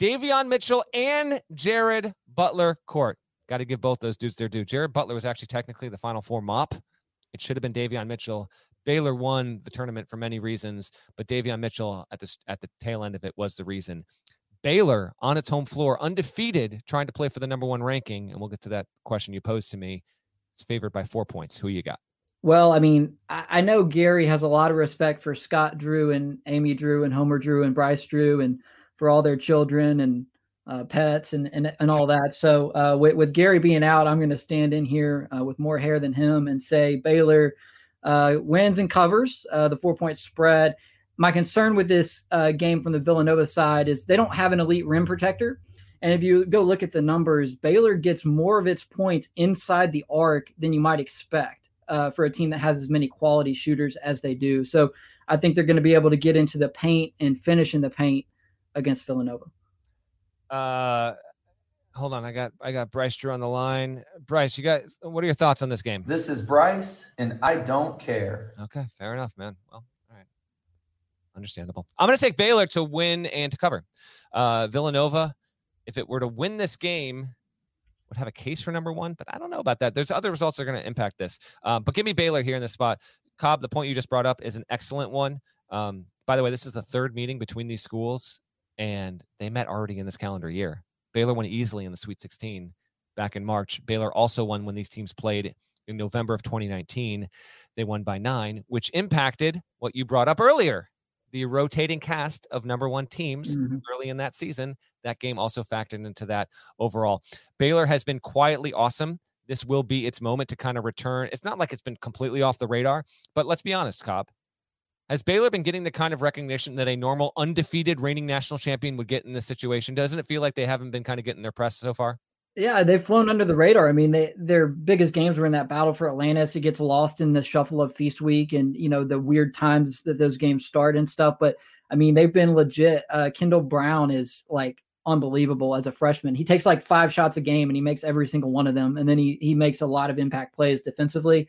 Davion Mitchell and Jared Butler court. Got to give both those dudes their due. Jared Butler was actually technically the final four mop. It should have been Davion Mitchell. Baylor won the tournament for many reasons, but Davion Mitchell at the at the tail end of it was the reason. Baylor on its home floor, undefeated, trying to play for the number one ranking, and we'll get to that question you posed to me. It's favored by four points. Who you got? Well, I mean, I, I know Gary has a lot of respect for Scott Drew and Amy Drew and Homer Drew and Bryce Drew and for all their children and uh, pets and, and and all that. So uh, with, with Gary being out, I'm going to stand in here uh, with more hair than him and say Baylor uh, wins and covers uh, the four point spread. My concern with this uh, game from the Villanova side is they don't have an elite rim protector. And if you go look at the numbers, Baylor gets more of its points inside the arc than you might expect for a team that has as many quality shooters as they do. So I think they're going to be able to get into the paint and finish in the paint against Villanova. Uh, hold on, I got I got Bryce Drew on the line. Bryce, you got what are your thoughts on this game? This is Bryce, and I don't care. Okay, fair enough, man. Well, all right. Understandable. I'm going to take Baylor to win and to cover. Uh, Villanova, if it were to win this game, would have a case for number one, but I don't know about that. There's other results that are going to impact this. Uh, but give me Baylor here in this spot. Cobb, the point you just brought up is an excellent one. Um, by the way, this is the third meeting between these schools, and they met already in this calendar year. Baylor won easily in the Sweet 16 back in March. Baylor also won when these teams played in November of 2019. They won by nine, which impacted what you brought up earlier the rotating cast of number one teams mm-hmm. early in that season. That game also factored into that overall. Baylor has been quietly awesome. This will be its moment to kind of return. It's not like it's been completely off the radar, but let's be honest, Cobb. Has Baylor been getting the kind of recognition that a normal undefeated reigning national champion would get in this situation? Doesn't it feel like they haven't been kind of getting their press so far? Yeah, they've flown under the radar. I mean, they their biggest games were in that battle for Atlantis. It gets lost in the shuffle of Feast Week and you know the weird times that those games start and stuff. But I mean, they've been legit. Uh, Kendall Brown is like unbelievable as a freshman. He takes like five shots a game and he makes every single one of them, and then he he makes a lot of impact plays defensively.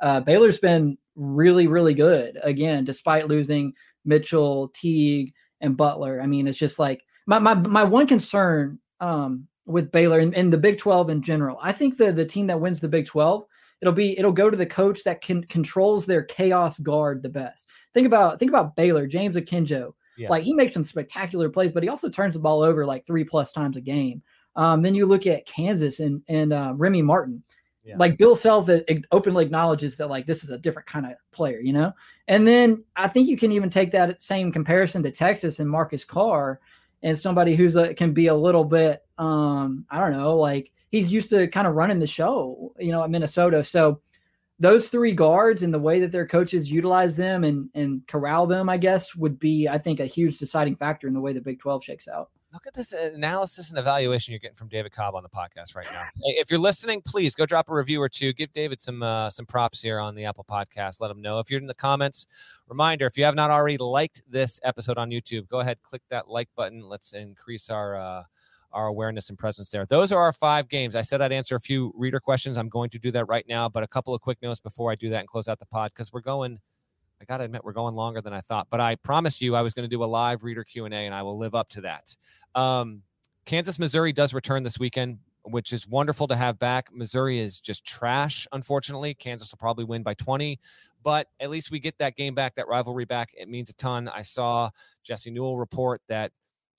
Uh, Baylor's been really really good again, despite losing Mitchell, Teague, and Butler. I mean, it's just like my my my one concern. Um, with Baylor and, and, the Big 12 in general. I think the the team that wins the Big 12, it'll be it'll go to the coach that can controls their chaos guard the best. Think about think about Baylor, James Akinjo. Yes. Like he makes some spectacular plays, but he also turns the ball over like three plus times a game. Um, then you look at Kansas and and uh, Remy Martin. Yeah. Like Bill Self openly acknowledges that like this is a different kind of player, you know. And then I think you can even take that same comparison to Texas and Marcus Carr and somebody who's a, can be a little bit um i don't know like he's used to kind of running the show you know at minnesota so those three guards and the way that their coaches utilize them and and corral them i guess would be i think a huge deciding factor in the way the big 12 shakes out Look at this analysis and evaluation you're getting from David Cobb on the podcast right now. if you're listening, please go drop a review or two. Give David some uh, some props here on the Apple Podcast. Let him know if you're in the comments. Reminder: if you have not already liked this episode on YouTube, go ahead click that like button. Let's increase our uh, our awareness and presence there. Those are our five games. I said I'd answer a few reader questions. I'm going to do that right now, but a couple of quick notes before I do that and close out the pod because we're going I got to admit, we're going longer than I thought, but I promised you I was going to do a live reader Q&A and I will live up to that. Um, Kansas, Missouri does return this weekend, which is wonderful to have back. Missouri is just trash, unfortunately. Kansas will probably win by 20, but at least we get that game back, that rivalry back. It means a ton. I saw Jesse Newell report that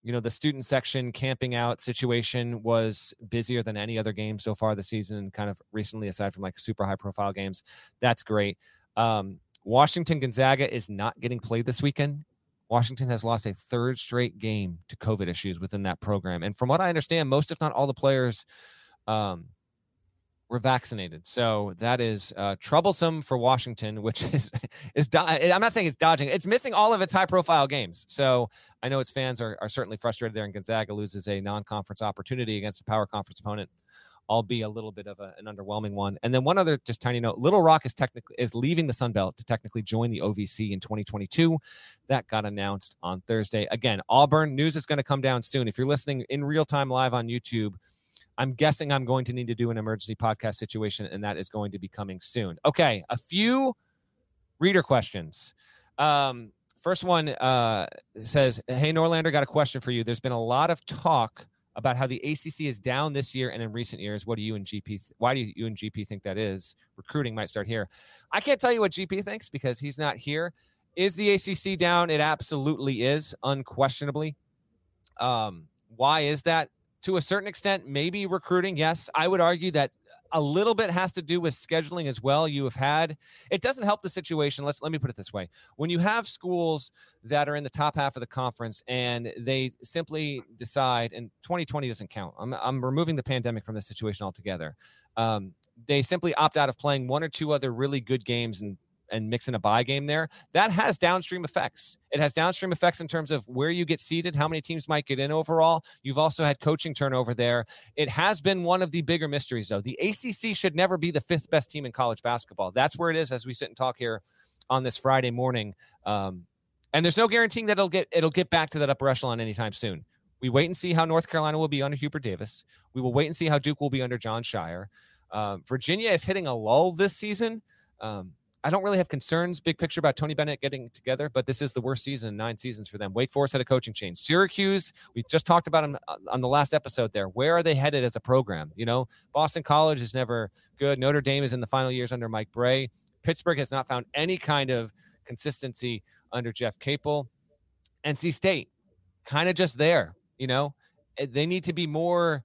you know the student section camping out situation was busier than any other game so far this season kind of recently aside from like super high profile games that's great um, Washington Gonzaga is not getting played this weekend. Washington has lost a third straight game to COVID issues within that program. And from what I understand, most, if not all, the players um, were vaccinated. So that is uh, troublesome for Washington, which (laughs) is is do- I'm not saying it's dodging. It's missing all of its high profile games. So I know its fans are, are certainly frustrated there. And Gonzaga loses a non conference opportunity against a power conference opponent all be a little bit of a, an underwhelming one. And then one other just tiny note: Little Rock is technically is leaving the Sun Belt to technically join the OVC in 2022. That got announced on Thursday. Again, Auburn news is going to come down soon. If you're listening in real time live on YouTube. I'm guessing I'm going to need to do an emergency podcast situation, and that is going to be coming soon. Okay, a few reader questions. Um, first one uh, says, "Hey Norlander, got a question for you. There's been a lot of talk about how the ACC is down this year and in recent years. What do you and GP? Why do you and GP think that is? Recruiting might start here. I can't tell you what GP thinks because he's not here. Is the ACC down? It absolutely is, unquestionably. Um, why is that? To a certain extent, maybe recruiting. Yes, I would argue that a little bit has to do with scheduling as well. You have had it doesn't help the situation. Let's let me put it this way: when you have schools that are in the top half of the conference and they simply decide, and 2020 doesn't count. I'm I'm removing the pandemic from the situation altogether. Um, they simply opt out of playing one or two other really good games and and mix in a buy game there, that has downstream effects. It has downstream effects in terms of where you get seated, how many teams might get in overall. You've also had coaching turnover there. It has been one of the bigger mysteries, though. The ACC should never be the fifth best team in college basketball. That's where it is as we sit and talk here on this Friday morning. Um, and there's no guaranteeing that it'll get it'll get back to that upper echelon anytime soon. We wait and see how North Carolina will be under Hubert Davis. We will wait and see how Duke will be under Jon Scheyer. Um, Virginia is hitting a lull this season. Um, I don't really have concerns, big picture, about Tony Bennett getting together, but this is the worst season in nine seasons for them. Wake Forest had a coaching change. Syracuse, we just talked about them uh, on the last episode there. Where are they headed as a program? You know, Boston College is never good. Notre Dame is in the final years under Mike Brey. Pittsburgh has not found any kind of consistency under Jeff Capel. NC State, kind of just there. You know, Eh, they need to be more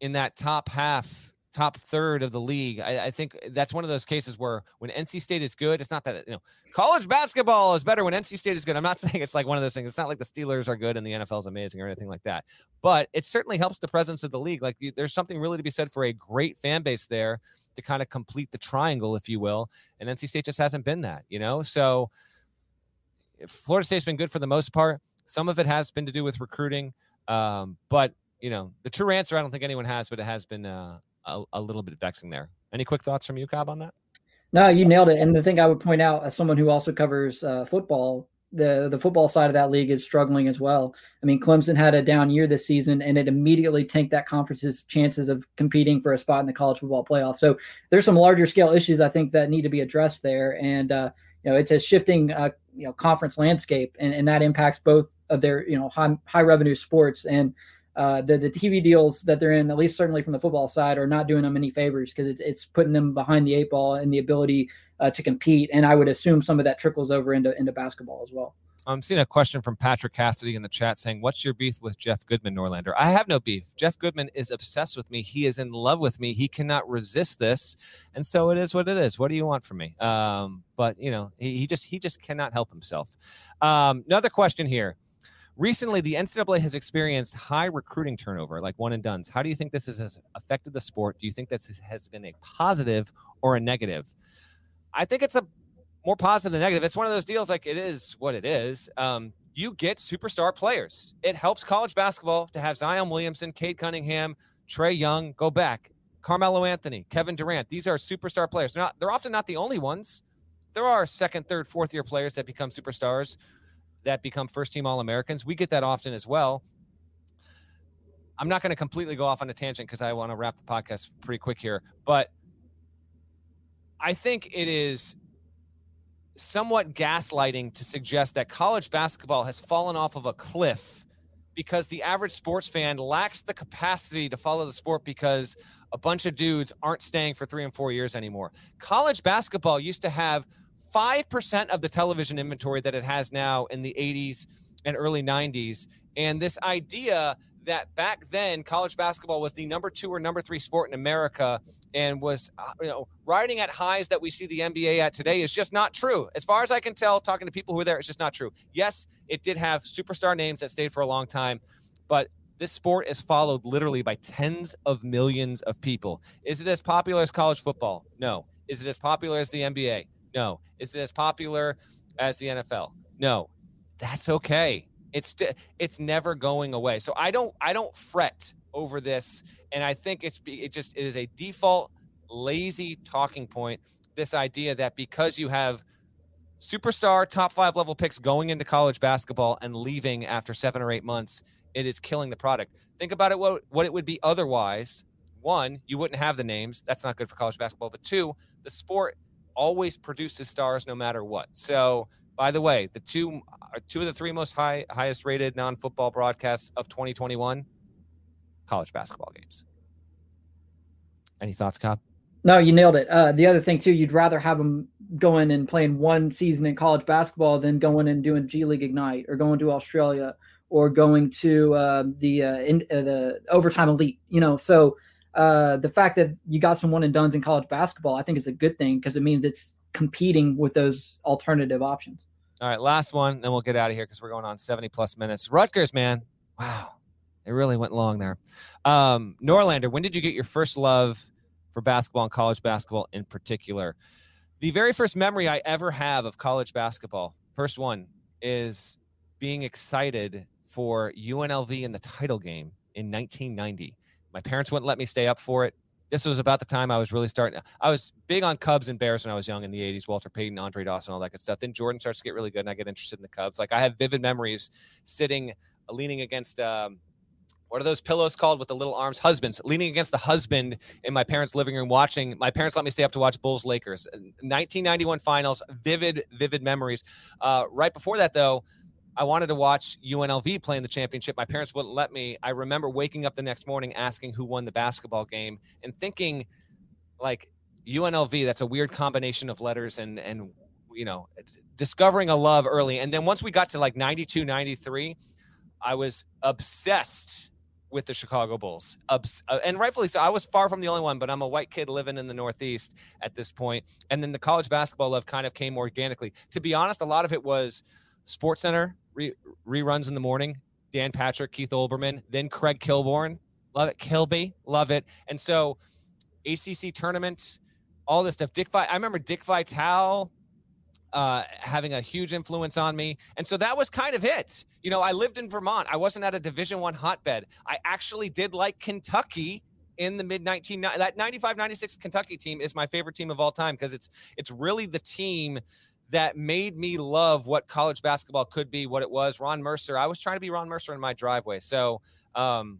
in that top half top third of the league. I, I, think that's one of those cases where when NC State is good, it's not that you know college basketball is better when NC State is good. I'm not (laughs) saying it's like one of those things. It's not like the Steelers are good and the NFL is amazing or anything like that. But it certainly helps the presence of the league. Like there's something really to be said for a great fan base there to kind of complete the triangle, if you will. And NC State just hasn't been that, you know. So Florida State's been good for the most part. Some of it has been to do with recruiting, um, but you know the true answer I don't think anyone has, but it has been. Uh, a, a little bit vexing there. Any quick thoughts from you, Cobb, on that? No, you nailed it. And the thing I would point out, as someone who also covers uh, football, the the football side of that league is struggling as well. I mean, Clemson had a down year this season, and it immediately tanked that conference's chances of competing for a spot in the college football playoff. So there's some larger scale issues I think that need to be addressed there, and uh, you know, it's a shifting uh, you know conference landscape, and, and that impacts both of their you know high high revenue sports and uh, the the TV deals that they're in, at least certainly from the football side, are not doing them any favors because it's it's putting them behind the eight ball and the ability uh, to compete. And I would assume some of that trickles over into into basketball as well. I'm seeing a question from Patrick Cassidy in the chat saying, "What's your beef with Jeff Goodman, Norlander?" I have no beef. Jeff Goodman is obsessed with me. He is in love with me. He cannot resist this, and so it is what it is. What do you want from me? Um, but you know, he, he just he just cannot help himself. Um, another question here. Recently, the NCAA has experienced high recruiting turnover, like one and duns. How do you think this has affected the sport? Do you think this has been a positive or a negative? I think it's a more positive than negative. It's one of those deals like it is what it is. Um, you get superstar players. It helps college basketball to have Zion Williamson, Cade Cunningham, Trae Young, go back, Carmelo Anthony, Kevin Durant. These are superstar players. They're not. They're often not the only ones. There are second, third, fourth year players that become superstars that become first team All Americans. We get that often as well. I'm not going to completely go off on a tangent because I want to wrap the podcast pretty quick here, but I think it is somewhat gaslighting to suggest that college basketball has fallen off of a cliff because the average sports fan lacks the capacity to follow the sport because a bunch of dudes aren't staying for three and four years anymore. College basketball used to have 5% of the television inventory that it has now in the 80s and early 90s. And this idea that back then college basketball was the number two or number three sport in America and was uh, you know riding at highs that we see the NBA at today is just not true. As far as I can tell, talking to people who were there, it's just not true. Yes, it did have superstar names that stayed for a long time, but this sport is followed literally by tens of millions of people. Is it as popular as college football? No. Is it as popular as the NBA? No. Is it as popular as the NFL? No. That's okay. It's st- it's never going away. So I don't I don't fret over this, and I think it's it just it is a default lazy talking point. This idea that because you have superstar top five level picks going into college basketball and leaving after seven or eight months, it is killing the product. Think about it what what it would be otherwise. One, you wouldn't have the names. That's not good for college basketball. But two, the sport always produces stars no matter what. So, by the way, the two uh, two of the three most high highest rated non football broadcasts of 2021 college basketball games. Any thoughts, Cobb? No, you nailed it. Uh, the other thing too, you'd rather have them going and playing one season in college basketball than going and doing G League Ignite or going to Australia or going to uh, the uh, in, uh, the overtime elite. You know, so uh, the fact that you got some one and duns in college basketball, I think is a good thing because it means it's competing with those alternative options. All right, last one, then we'll get out of here because we're going on 70 plus minutes. Rutgers, man. Wow. It really went long there. Um, Norlander, when did you get your first love for basketball and college basketball in particular? The very first memory I ever have of college basketball, first one, is being excited for UNLV in the title game in 1990. My parents wouldn't let me stay up for it. This was about the time I was really starting. I was big on Cubs and Bears when I was young in the 80s, Walter Payton, Andre Dawson, all that good stuff. Then Jordan starts to get really good, and I get interested in the Cubs. Like I have vivid memories sitting, leaning against. Um, what are those pillows called with the little arms? Husbands leaning against the husband in my parents' living room watching. My parents let me stay up to watch Bulls Lakers, 1991 finals. Vivid, vivid memories. Uh, right before that, though, I wanted to watch UNLV play in the championship. My parents wouldn't let me. I remember waking up the next morning asking who won the basketball game and thinking, like, UNLV. That's a weird combination of letters and and you know discovering a love early, and then once we got to like 92, 93, I was obsessed with the Chicago Bulls, Obs- uh, and rightfully so. I was far from the only one, but I'm a white kid living in the Northeast at this point. and then the college basketball love kind of came organically. To be honest, a lot of it was SportsCenter re- reruns in the morning. Dan Patrick, Keith Olbermann, then Craig Kilborn, love it. Kilby, love it. And so ACC tournaments, all this stuff. Dick, Vi- I remember Dick Vitale uh, having a huge influence on me, and so that was kind of it. You know, I lived in Vermont. I wasn't at a Division One hotbed. I actually did like Kentucky in the mid 19 that 95 96 Kentucky team is my favorite team of all time because it's it's really the team that made me love what college basketball could be, what it was. Ron Mercer. I was trying to be Ron Mercer in my driveway. So um,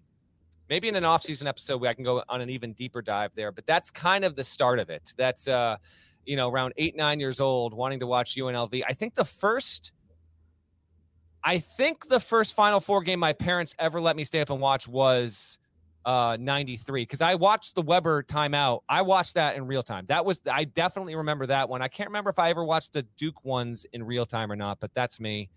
maybe in an off-season episode, I can go on an even deeper dive there. But that's kind of the start of it. That's uh, you know, around eight, nine years old, wanting to watch UNLV. I think the first. I think the first Final Four game my parents ever let me stay up and watch was uh 93 because I watched the Webber timeout. I watched that in real time. That was I definitely remember that one. I can't remember if I ever watched the Duke ones in real time or not, but that's me.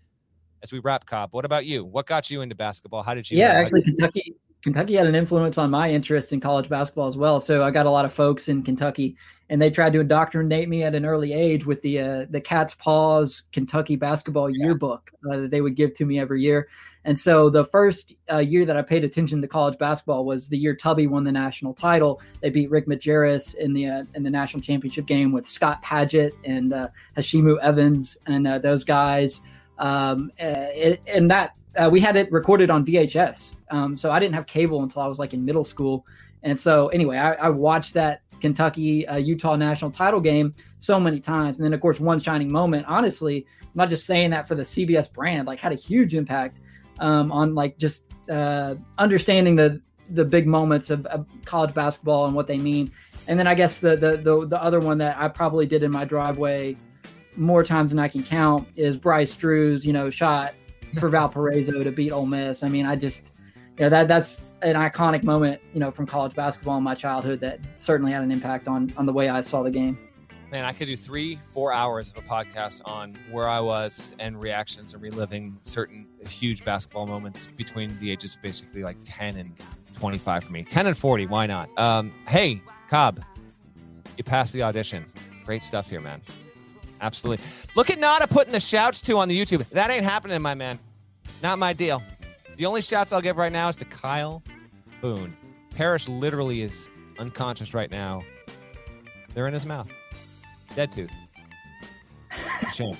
As we wrap, Cobb, what about you? What got you into basketball? How did you? Yeah, actually, Kentucky Kentucky had an influence on my interest in college basketball as well. So I got a lot of folks in Kentucky, and they tried to indoctrinate me at an early age with the uh, the Cat's Paws Kentucky basketball yearbook uh, that they would give to me every year. And so the first uh, year that I paid attention to college basketball was the year Tubby won the national title. They beat Rick Majerus in the uh, in the national championship game with Scott Padgett and uh, Heshimu Evans and uh, those guys. Um, it, and that uh, we had it recorded on VHS. Um, so I didn't have cable until I was like in middle school. And so anyway, I, I watched that Kentucky uh, Utah national title game so many times. And then of course, one shining moment, honestly, I'm not just saying that for the CBS brand, like had a huge impact um, on like just uh, understanding the, the big moments of, of, college basketball and what they mean. And then I guess the, the, the, the other one that I probably did in my driveway more times than I can count is Bryce Drew's, you know, shot for Valparaiso to beat Ole Miss. I mean, I just, you know, that that's an iconic moment, you know, from college basketball in my childhood that certainly had an impact on on the way I saw the game. Man, I could do three, four hours of a podcast on where I was and reactions and reliving certain huge basketball moments between the ages of basically like 10 and 25 for me. 10 and 40, why not? Um, hey, Cobb, you passed the audition. Great stuff here, man. Absolutely. Look at Nada putting the shouts to on the YouTube. That ain't happening, my man. Not my deal. The only shouts I'll give right now is to Kyle Boone. Parrish literally is unconscious right now. They're in his mouth. Dead tooth. Shame.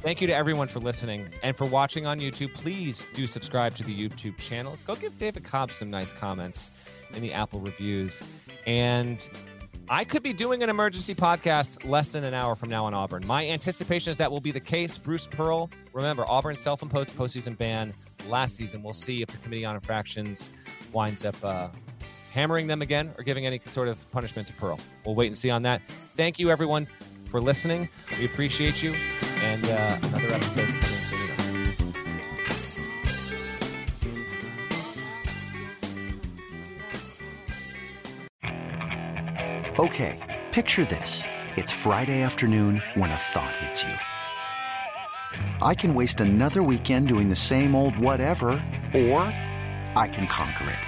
Thank you to everyone for listening and for watching on YouTube. Please do subscribe to the YouTube channel. Go give David Cobb some nice comments in the Apple reviews. And I could be doing an emergency podcast less than an hour from now on Auburn. My anticipation is that will be the case. Bruce Pearl, remember, Auburn's self imposed postseason ban last season. We'll see if the Committee on Infractions winds up uh, hammering them again or giving any sort of punishment to Pearl. We'll wait and see on that. Thank you, everyone, for listening. We appreciate you. And uh, another episode is coming soon. Okay, picture this. It's Friday afternoon when a thought hits you. I can waste another weekend doing the same old whatever, or I can conquer it.